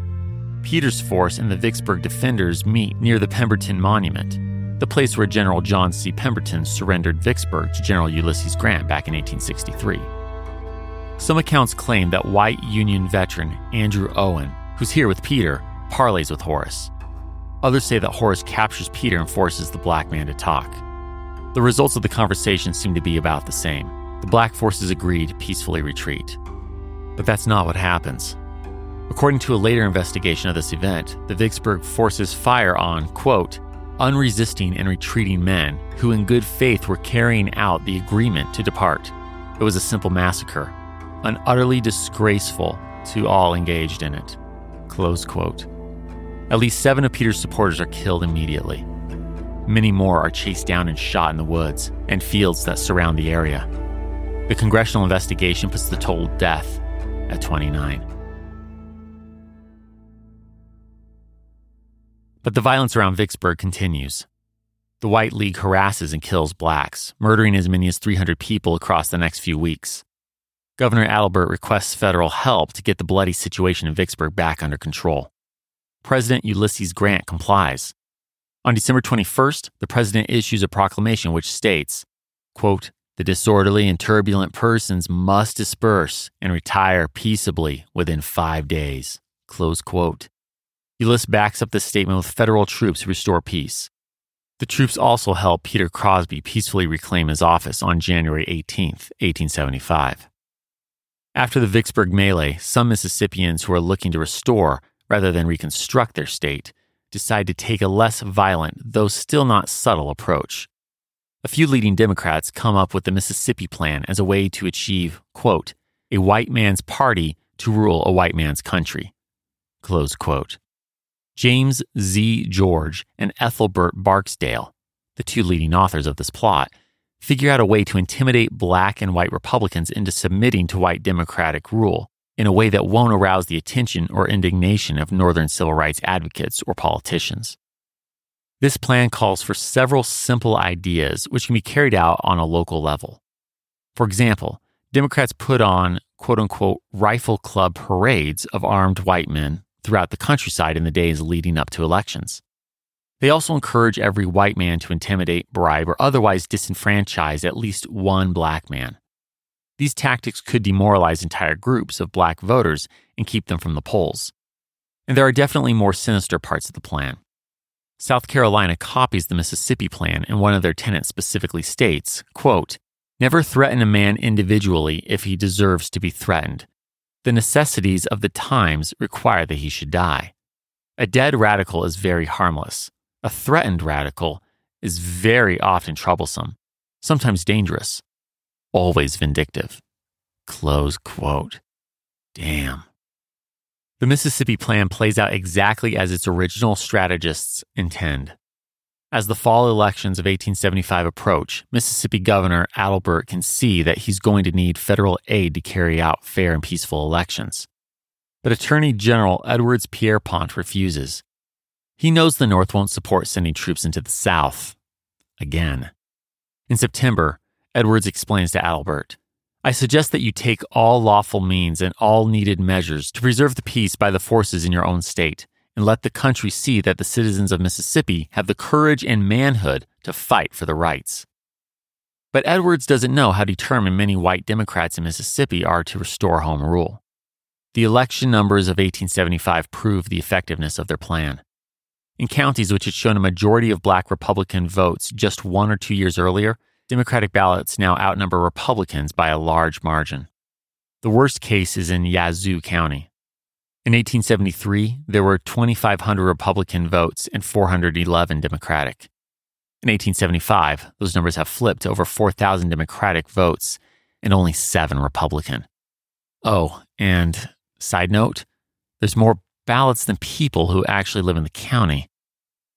Peter's force and the Vicksburg defenders meet near the Pemberton Monument, the place where General John C. Pemberton surrendered Vicksburg to General Ulysses Grant back in 1863. Some accounts claim that white Union veteran Andrew Owen, who's here with Peter, parleys with Horace. Others say that Horace captures Peter and forces the black man to talk. The results of the conversation seem to be about the same. The black forces agree to peacefully retreat. But that's not what happens. According to a later investigation of this event, the Vicksburg forces fire on, quote, unresisting and retreating men who, in good faith, were carrying out the agreement to depart. It was a simple massacre, an utterly disgraceful to all engaged in it. Close quote. At least seven of Peter's supporters are killed immediately. Many more are chased down and shot in the woods and fields that surround the area. The congressional investigation puts the total death at 29. But the violence around Vicksburg continues. The White League harasses and kills blacks, murdering as many as 300 people across the next few weeks. Governor Adelbert requests federal help to get the bloody situation in Vicksburg back under control. President Ulysses Grant complies, on December 21st, the president issues a proclamation which states, quote, the disorderly and turbulent persons must disperse and retire peaceably within five days. Close quote. Ulysses backs up this statement with federal troops to restore peace. The troops also helped Peter Crosby peacefully reclaim his office on January 18, 1875. After the Vicksburg melee, some Mississippians who are looking to restore rather than reconstruct their state decide to take a less violent, though still not subtle, approach. A few leading Democrats come up with the Mississippi Plan as a way to achieve, quote, a white man's party to rule a white man's country. Close quote. James Z. George and Ethelbert Barksdale, the two leading authors of this plot, figure out a way to intimidate black and white Republicans into submitting to white Democratic rule in a way that won't arouse the attention or indignation of Northern civil rights advocates or politicians. This plan calls for several simple ideas which can be carried out on a local level. For example, Democrats put on quote unquote rifle club parades of armed white men, throughout the countryside in the days leading up to elections. They also encourage every white man to intimidate, bribe, or otherwise disenfranchise at least one black man. These tactics could demoralize entire groups of black voters and keep them from the polls. And there are definitely more sinister parts of the plan. South Carolina copies the Mississippi plan, and one of their tenets specifically states, quote, Never threaten a man individually if he deserves to be threatened. The necessities of the times require that he should die. A dead radical is very harmless. A threatened radical is very often troublesome, sometimes dangerous, always vindictive. Close quote. Damn. The Mississippi Plan plays out exactly as its original strategists intend. As the fall elections of 1875 approach, Mississippi Governor Adelbert can see that he's going to need federal aid to carry out fair and peaceful elections. But Attorney General Edwards Pierrepont refuses. He knows the North won't support sending troops into the South. Again. In September, Edwards explains to Adelbert I suggest that you take all lawful means and all needed measures to preserve the peace by the forces in your own state, and let the country see that the citizens of Mississippi have the courage and manhood to fight for the rights. But Edwards doesn't know how determined many white Democrats in Mississippi are to restore home rule. The election numbers of 1875 prove the effectiveness of their plan. In counties which had shown a majority of black Republican votes just one or two years earlier, Democratic ballots now outnumber Republicans by a large margin. The worst case is in Yazoo County. In 1873, there were 2,500 Republican votes and 411 Democratic. In 1875, those numbers have flipped to over 4,000 Democratic votes and only seven Republican. Oh, and side note, there's more ballots than people who actually live in the county.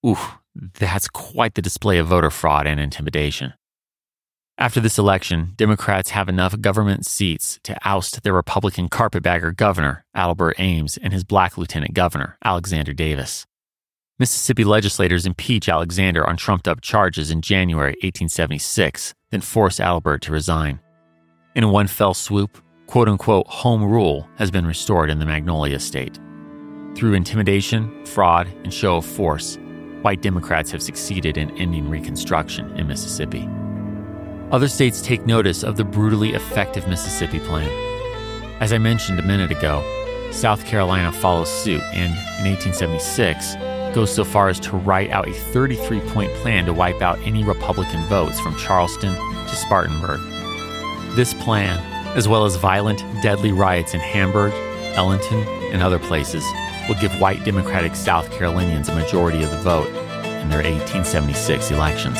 Ooh, that's quite the display of voter fraud and intimidation. After this election, Democrats have enough government seats to oust their Republican carpetbagger governor, Albert Ames, and his black lieutenant governor, Alexander Davis. Mississippi legislators impeach Alexander on trumped up charges in January 1876, then force Albert to resign. In one fell swoop, quote unquote home rule has been restored in the Magnolia state. Through intimidation, fraud, and show of force, white Democrats have succeeded in ending Reconstruction in Mississippi. Other states take notice of the brutally effective Mississippi Plan. As I mentioned a minute ago, South Carolina follows suit and, in 1876, goes so far as to write out a 33 point plan to wipe out any Republican votes from Charleston to Spartanburg. This plan, as well as violent, deadly riots in Hamburg, Ellenton, and other places, will give white Democratic South Carolinians a majority of the vote in their 1876 elections.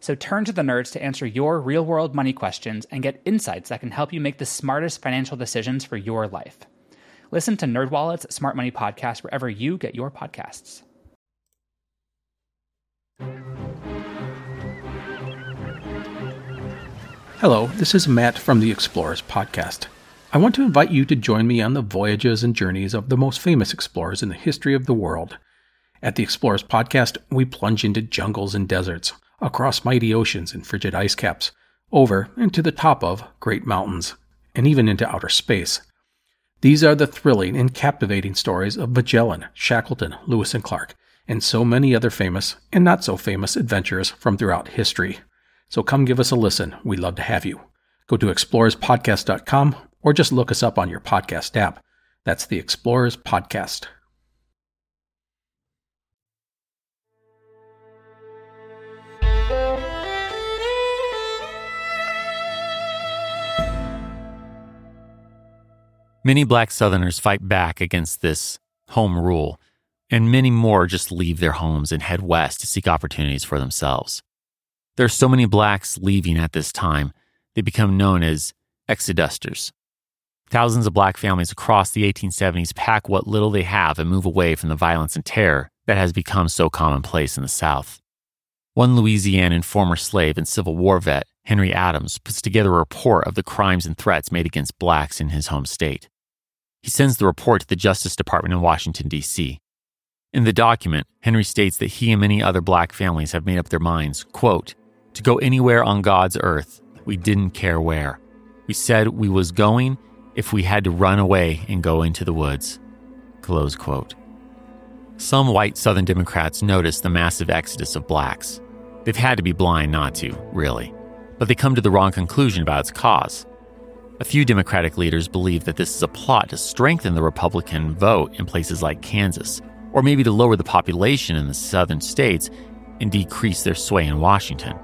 So turn to the nerds to answer your real world money questions and get insights that can help you make the smartest financial decisions for your life. Listen to NerdWallet's Smart Money Podcast wherever you get your podcasts. Hello, this is Matt from the Explorers Podcast. I want to invite you to join me on the voyages and journeys of the most famous explorers in the history of the world. At the Explorers Podcast, we plunge into jungles and deserts across mighty oceans and frigid ice caps, over and to the top of great mountains, and even into outer space. These are the thrilling and captivating stories of Magellan, Shackleton, Lewis and Clark, and so many other famous and not so famous adventurers from throughout history. So come give us a listen. We'd love to have you. Go to explorerspodcast.com or just look us up on your podcast app. That's the Explorers Podcast. Many black Southerners fight back against this home rule, and many more just leave their homes and head west to seek opportunities for themselves. There are so many blacks leaving at this time, they become known as exodusters. Thousands of black families across the 1870s pack what little they have and move away from the violence and terror that has become so commonplace in the South. One Louisianan former slave and Civil War vet, Henry Adams, puts together a report of the crimes and threats made against blacks in his home state. He sends the report to the Justice Department in Washington, D.C. In the document, Henry states that he and many other black families have made up their minds, quote, to go anywhere on God's earth. We didn't care where. We said we was going if we had to run away and go into the woods. Close quote. Some white Southern Democrats notice the massive exodus of blacks. They've had to be blind not to, really. But they come to the wrong conclusion about its cause. A few Democratic leaders believe that this is a plot to strengthen the Republican vote in places like Kansas, or maybe to lower the population in the southern states and decrease their sway in Washington.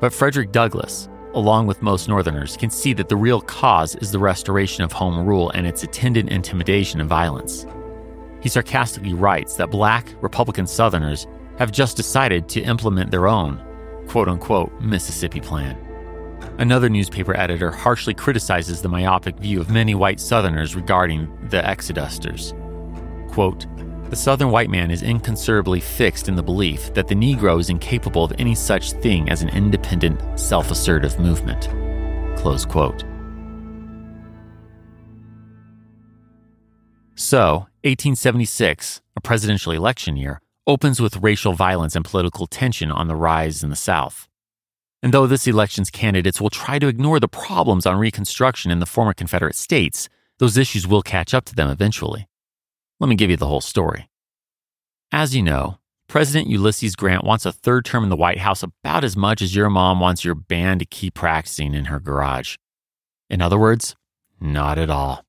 But Frederick Douglass, along with most Northerners, can see that the real cause is the restoration of home rule and its attendant intimidation and violence. He sarcastically writes that black Republican Southerners have just decided to implement their own, quote unquote, Mississippi Plan. Another newspaper editor harshly criticizes the myopic view of many white Southerners regarding the Exodusters. Quote, the Southern white man is inconsolably fixed in the belief that the Negro is incapable of any such thing as an independent, self assertive movement. Close quote. So, 1876, a presidential election year, opens with racial violence and political tension on the rise in the South. And though this election's candidates will try to ignore the problems on Reconstruction in the former Confederate states, those issues will catch up to them eventually. Let me give you the whole story. As you know, President Ulysses Grant wants a third term in the White House about as much as your mom wants your band to keep practicing in her garage. In other words, not at all.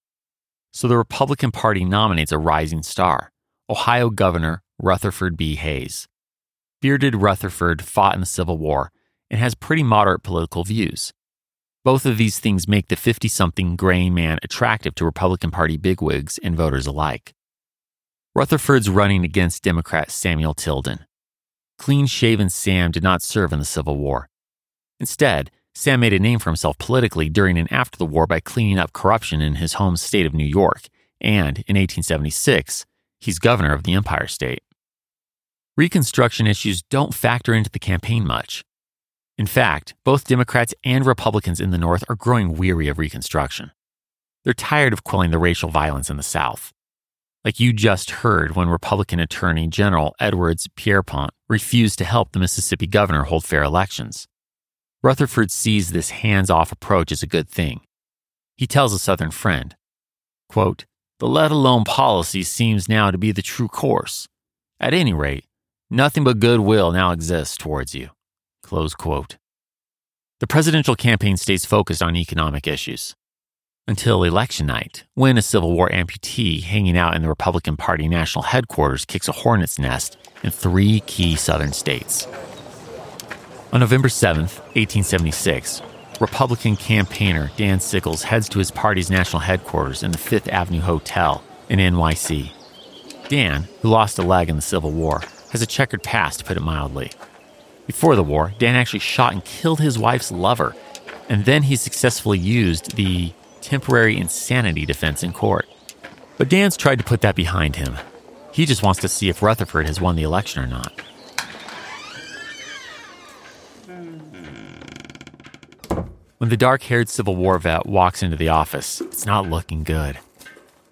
So the Republican Party nominates a rising star, Ohio Governor Rutherford B. Hayes. Bearded Rutherford fought in the Civil War and has pretty moderate political views. Both of these things make the 50 something gray man attractive to Republican Party bigwigs and voters alike. Rutherford's running against Democrat Samuel Tilden. Clean shaven Sam did not serve in the Civil War. Instead, Sam made a name for himself politically during and after the war by cleaning up corruption in his home state of New York, and in 1876, he's governor of the Empire State. Reconstruction issues don't factor into the campaign much. In fact, both Democrats and Republicans in the North are growing weary of Reconstruction. They're tired of quelling the racial violence in the South. Like you just heard when Republican Attorney General Edwards Pierrepont refused to help the Mississippi governor hold fair elections. Rutherford sees this hands off approach as a good thing. He tells a Southern friend, quote, The let alone policy seems now to be the true course. At any rate, nothing but goodwill now exists towards you. Close quote. The presidential campaign stays focused on economic issues. Until election night, when a Civil War amputee hanging out in the Republican Party national headquarters kicks a hornet's nest in three key Southern states on November 7, 1876, Republican campaigner Dan Sickles heads to his party's national headquarters in the Fifth Avenue Hotel in NYC. Dan, who lost a leg in the Civil War, has a checkered past, to put it mildly. Before the war, Dan actually shot and killed his wife's lover, and then he successfully used the temporary insanity defense in court. But Dan's tried to put that behind him. He just wants to see if Rutherford has won the election or not. When the dark haired Civil War vet walks into the office, it's not looking good.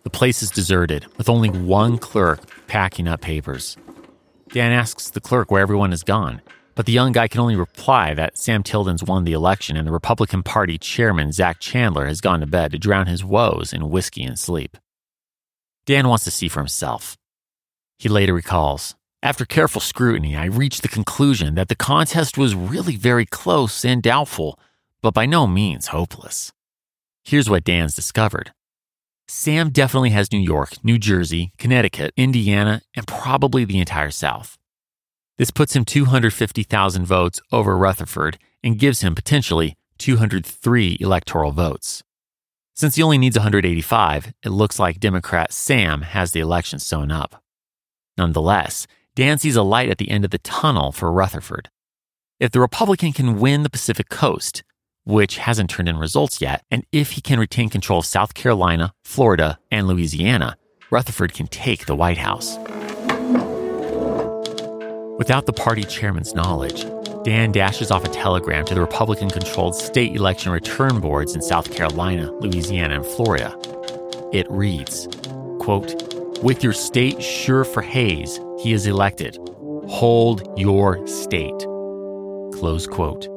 The place is deserted, with only one clerk packing up papers. Dan asks the clerk where everyone has gone, but the young guy can only reply that Sam Tilden's won the election and the Republican Party chairman, Zach Chandler, has gone to bed to drown his woes in whiskey and sleep. Dan wants to see for himself. He later recalls After careful scrutiny, I reached the conclusion that the contest was really very close and doubtful but by no means hopeless. Here's what Dan's discovered Sam definitely has New York, New Jersey, Connecticut, Indiana, and probably the entire South. This puts him 250,000 votes over Rutherford and gives him potentially 203 electoral votes. Since he only needs 185, it looks like Democrat Sam has the election sewn up. Nonetheless, Dan sees a light at the end of the tunnel for Rutherford. If the Republican can win the Pacific Coast, which hasn't turned in results yet, and if he can retain control of South Carolina, Florida, and Louisiana, Rutherford can take the White House. Without the party chairman's knowledge, Dan dashes off a telegram to the Republican controlled state election return boards in South Carolina, Louisiana, and Florida. It reads, quote, With your state sure for Hayes, he is elected. Hold your state. Close quote.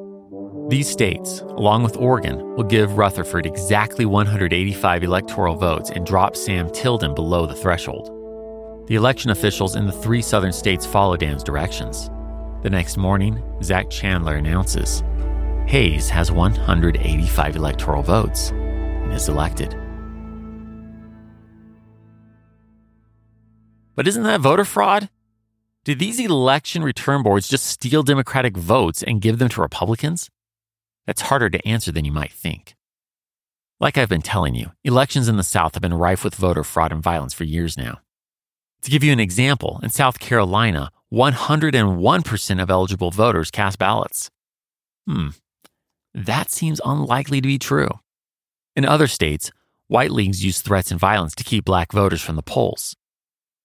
These states, along with Oregon, will give Rutherford exactly 185 electoral votes and drop Sam Tilden below the threshold. The election officials in the three southern states follow Dan's directions. The next morning, Zach Chandler announces Hayes has 185 electoral votes and is elected. But isn't that voter fraud? Did these election return boards just steal Democratic votes and give them to Republicans? That's harder to answer than you might think. Like I've been telling you, elections in the South have been rife with voter fraud and violence for years now. To give you an example, in South Carolina, 101% of eligible voters cast ballots. Hmm, that seems unlikely to be true. In other states, white leagues use threats and violence to keep black voters from the polls.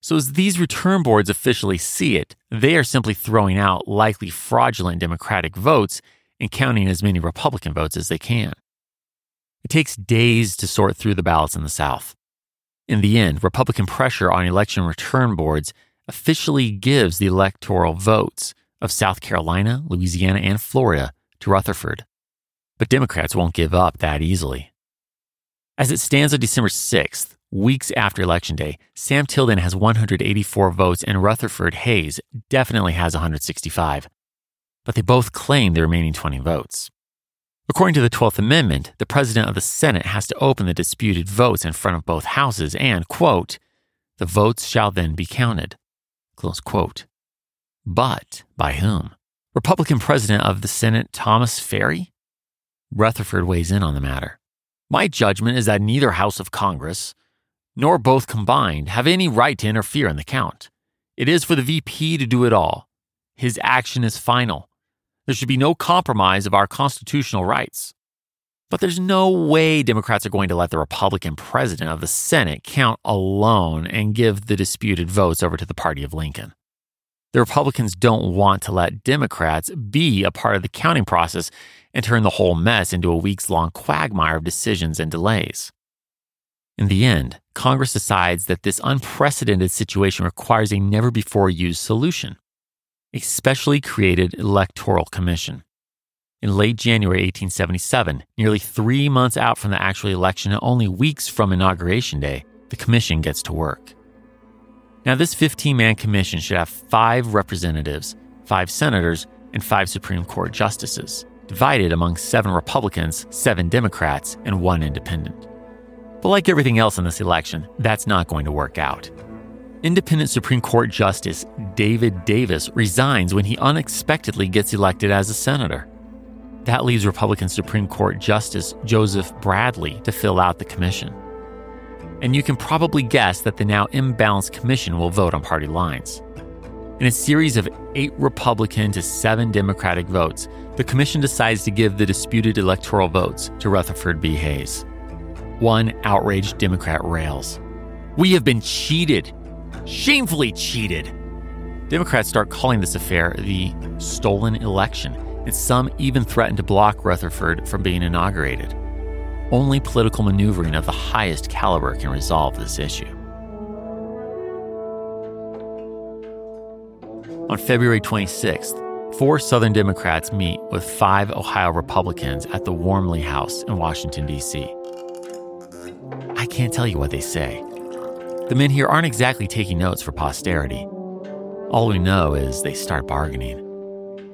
So, as these return boards officially see it, they are simply throwing out likely fraudulent Democratic votes and counting as many Republican votes as they can. It takes days to sort through the ballots in the South. In the end, Republican pressure on election return boards officially gives the electoral votes of South Carolina, Louisiana, and Florida to Rutherford. But Democrats won't give up that easily. As it stands on December 6th, weeks after Election Day, Sam Tilden has 184 votes and Rutherford Hayes definitely has 165. But they both claim the remaining 20 votes. According to the 12th Amendment, the President of the Senate has to open the disputed votes in front of both houses and, quote, the votes shall then be counted. Close quote. But by whom? Republican President of the Senate Thomas Ferry? Rutherford weighs in on the matter. My judgment is that neither House of Congress, nor both combined, have any right to interfere in the count. It is for the VP to do it all. His action is final. There should be no compromise of our constitutional rights. But there's no way Democrats are going to let the Republican president of the Senate count alone and give the disputed votes over to the party of Lincoln. The Republicans don't want to let Democrats be a part of the counting process and turn the whole mess into a weeks long quagmire of decisions and delays. In the end, Congress decides that this unprecedented situation requires a never before used solution a specially created electoral commission in late January 1877, nearly three months out from the actual election and only weeks from Inauguration Day, the commission gets to work. Now, this 15 man commission should have five representatives, five senators, and five Supreme Court justices, divided among seven Republicans, seven Democrats, and one independent. But like everything else in this election, that's not going to work out. Independent Supreme Court Justice David Davis resigns when he unexpectedly gets elected as a senator. That leaves Republican Supreme Court Justice Joseph Bradley to fill out the commission. And you can probably guess that the now imbalanced commission will vote on party lines. In a series of eight Republican to seven Democratic votes, the commission decides to give the disputed electoral votes to Rutherford B. Hayes. One outraged Democrat rails. We have been cheated, shamefully cheated. Democrats start calling this affair the stolen election and some even threaten to block Rutherford from being inaugurated. Only political maneuvering of the highest caliber can resolve this issue. On February 26th, four Southern Democrats meet with five Ohio Republicans at the Wormley House in Washington, D.C. I can't tell you what they say. The men here aren't exactly taking notes for posterity. All we know is they start bargaining.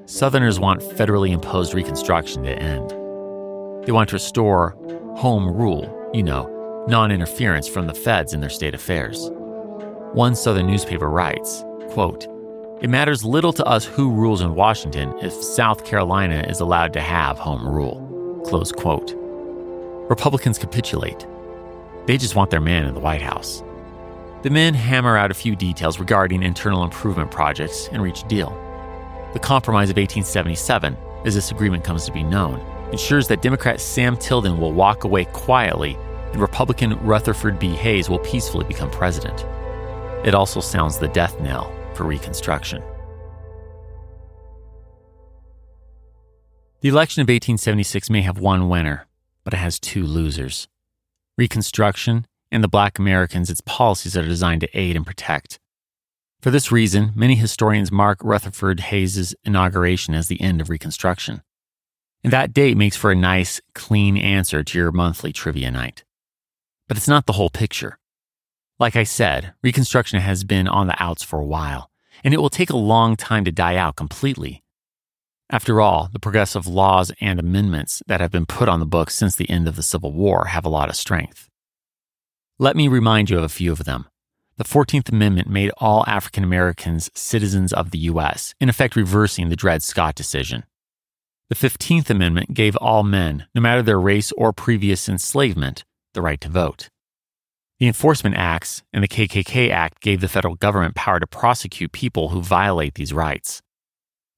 Southerners want federally imposed Reconstruction to end. They want to restore home rule, you know, non interference from the feds in their state affairs. One Southern newspaper writes, quote, It matters little to us who rules in Washington if South Carolina is allowed to have home rule. Close quote. Republicans capitulate. They just want their man in the White House. The men hammer out a few details regarding internal improvement projects and reach a deal. The Compromise of 1877, as this agreement comes to be known, ensures that Democrat Sam Tilden will walk away quietly and Republican Rutherford B. Hayes will peacefully become president. It also sounds the death knell for Reconstruction. The election of 1876 may have one winner, but it has two losers Reconstruction and the black Americans its policies are designed to aid and protect. For this reason, many historians mark Rutherford Hayes' inauguration as the end of Reconstruction. And that date makes for a nice, clean answer to your monthly trivia night. But it's not the whole picture. Like I said, Reconstruction has been on the outs for a while, and it will take a long time to die out completely. After all, the progressive laws and amendments that have been put on the books since the end of the Civil War have a lot of strength. Let me remind you of a few of them. The 14th Amendment made all African Americans citizens of the U.S., in effect reversing the Dred Scott decision. The 15th Amendment gave all men, no matter their race or previous enslavement, the right to vote. The Enforcement Acts and the KKK Act gave the federal government power to prosecute people who violate these rights.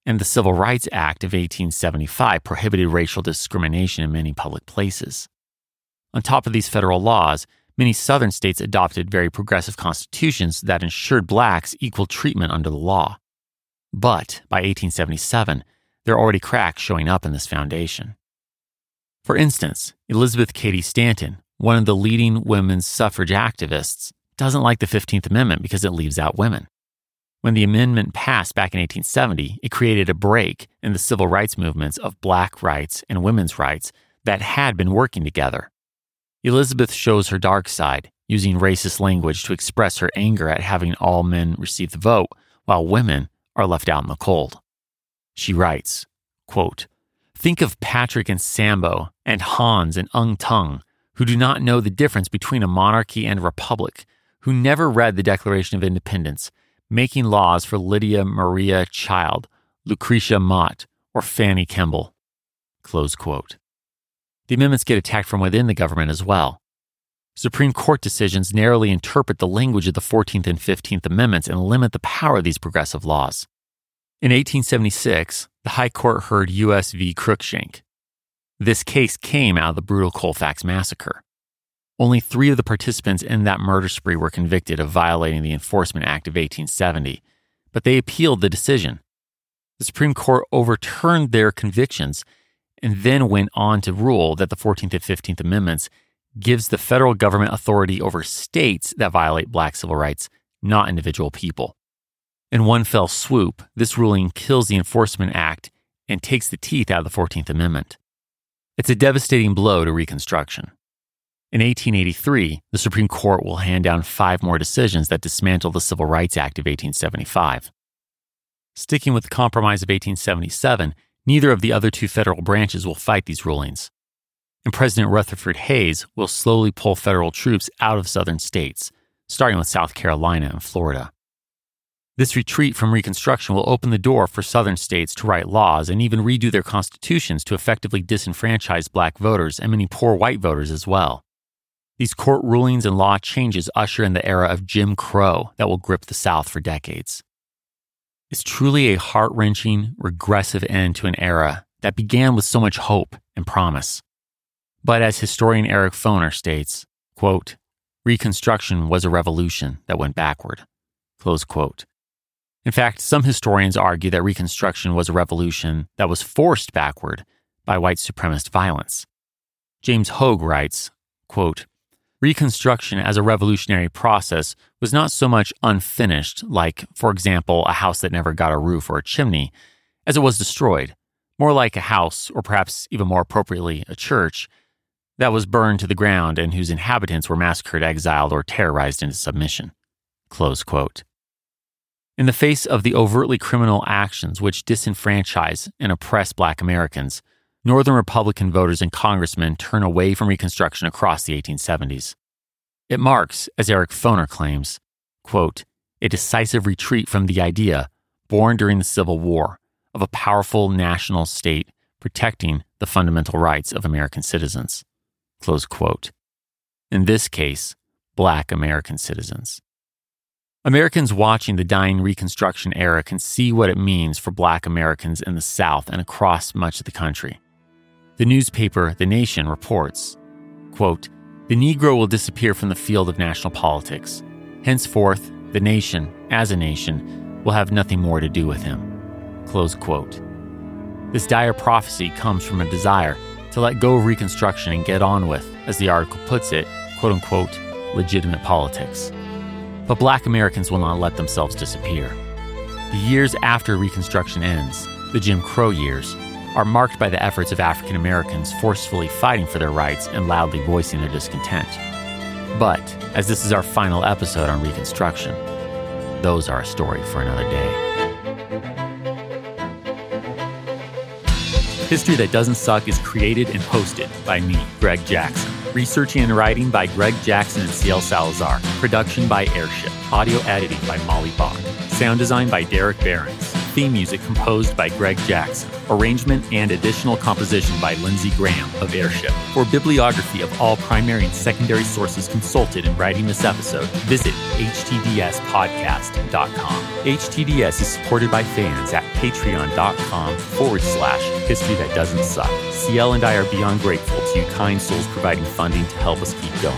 And the Civil Rights Act of 1875 prohibited racial discrimination in many public places. On top of these federal laws, many southern states adopted very progressive constitutions that ensured blacks equal treatment under the law. But by 1877, there are already cracks showing up in this foundation. For instance, Elizabeth Cady Stanton, one of the leading women's suffrage activists, doesn't like the 15th Amendment because it leaves out women. When the amendment passed back in 1870, it created a break in the civil rights movements of black rights and women's rights that had been working together. Elizabeth shows her dark side, using racist language to express her anger at having all men receive the vote while women are left out in the cold. She writes, quote, Think of Patrick and Sambo and Hans and Yung Tung, who do not know the difference between a monarchy and a republic, who never read the Declaration of Independence, making laws for Lydia Maria Child, Lucretia Mott, or Fanny Kemble. Close quote. The amendments get attacked from within the government as well. Supreme Court decisions narrowly interpret the language of the 14th and 15th Amendments and limit the power of these progressive laws. In 1876, the High Court heard U.S. v. Cruikshank. This case came out of the brutal Colfax massacre. Only three of the participants in that murder spree were convicted of violating the Enforcement Act of 1870, but they appealed the decision. The Supreme Court overturned their convictions and then went on to rule that the 14th and 15th Amendments gives the federal government authority over states that violate black civil rights, not individual people. In one fell swoop, this ruling kills the Enforcement Act and takes the teeth out of the 14th Amendment. It's a devastating blow to Reconstruction. In 1883, the Supreme Court will hand down five more decisions that dismantle the Civil Rights Act of 1875. Sticking with the Compromise of 1877, neither of the other two federal branches will fight these rulings. And President Rutherford Hayes will slowly pull federal troops out of southern states, starting with South Carolina and Florida. This retreat from Reconstruction will open the door for Southern states to write laws and even redo their constitutions to effectively disenfranchise black voters and many poor white voters as well. These court rulings and law changes usher in the era of Jim Crow that will grip the South for decades. It's truly a heart wrenching, regressive end to an era that began with so much hope and promise. But as historian Eric Foner states, quote, Reconstruction was a revolution that went backward. Close quote. In fact, some historians argue that Reconstruction was a revolution that was forced backward by white supremacist violence. James Hogue writes, quote, Reconstruction as a revolutionary process was not so much unfinished, like, for example, a house that never got a roof or a chimney, as it was destroyed, more like a house, or perhaps even more appropriately, a church, that was burned to the ground and whose inhabitants were massacred, exiled, or terrorized into submission. Close quote. In the face of the overtly criminal actions which disenfranchise and oppress black Americans, Northern Republican voters and congressmen turn away from Reconstruction across the 1870s. It marks, as Eric Foner claims, quote, a decisive retreat from the idea, born during the Civil War, of a powerful national state protecting the fundamental rights of American citizens. Close quote. In this case, black American citizens. Americans watching the dying Reconstruction era can see what it means for black Americans in the South and across much of the country. The newspaper The Nation reports, quote, "The Negro will disappear from the field of national politics. Henceforth, the nation, as a nation, will have nothing more to do with him." Close quote. This dire prophecy comes from a desire to let go of Reconstruction and get on with, as the article puts it, quote unquote, legitimate politics. But black Americans will not let themselves disappear. The years after Reconstruction ends, the Jim Crow years, are marked by the efforts of African Americans forcefully fighting for their rights and loudly voicing their discontent. But, as this is our final episode on Reconstruction, those are a story for another day. History That Doesn't Suck is created and hosted by me, Greg Jackson. Researching and writing by Greg Jackson and CL Salazar. Production by Airship. Audio editing by Molly Bach. Sound design by Derek Behrens. Theme music composed by Greg Jackson. Arrangement and additional composition by Lindsey Graham of Airship. For bibliography of all primary and secondary sources consulted in writing this episode, visit htdspodcast.com. HTDS is supported by fans at patreon.com forward slash history that doesn't suck. CL and I are beyond grateful to you kind souls providing funding to help us keep going.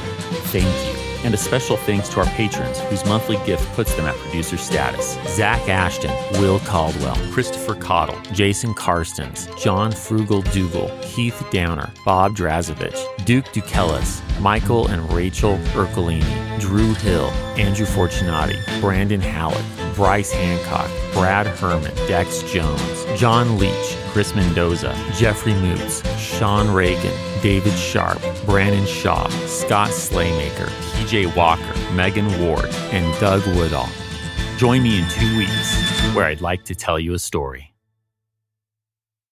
Thank you. And a special thanks to our patrons, whose monthly gift puts them at producer status. Zach Ashton, Will Caldwell, Christopher Cottle, Jason Karstens, John Frugal Dougal, Keith Downer, Bob Drazovich, Duke Dukelis, Michael and Rachel Ercolini, Drew Hill, Andrew Fortunati, Brandon Halleck, Bryce Hancock, Brad Herman, Dex Jones, John Leach, Chris Mendoza, Jeffrey Moots, Sean Reagan, David Sharp, Brandon Shaw, Scott Slaymaker, PJ Walker, Megan Ward, and Doug Woodall. Join me in two weeks where I'd like to tell you a story.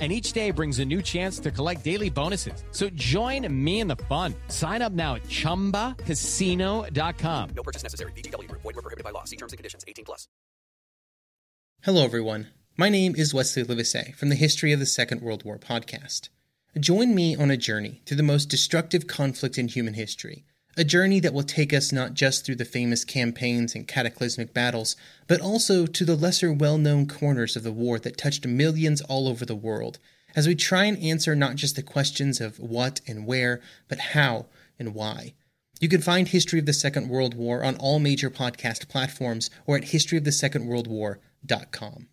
And each day brings a new chance to collect daily bonuses. So join me in the fun. Sign up now at chumbacasino.com. No purchase necessary. VGW Group. Void were prohibited by law. See terms and conditions. 18 plus. Hello, everyone. My name is Wesley Livesey from the History of the Second World War podcast. Join me on a journey through the most destructive conflict in human history. A journey that will take us not just through the famous campaigns and cataclysmic battles, but also to the lesser well known corners of the war that touched millions all over the world, as we try and answer not just the questions of what and where, but how and why. You can find History of the Second World War on all major podcast platforms or at historyofthesecondworldwar.com.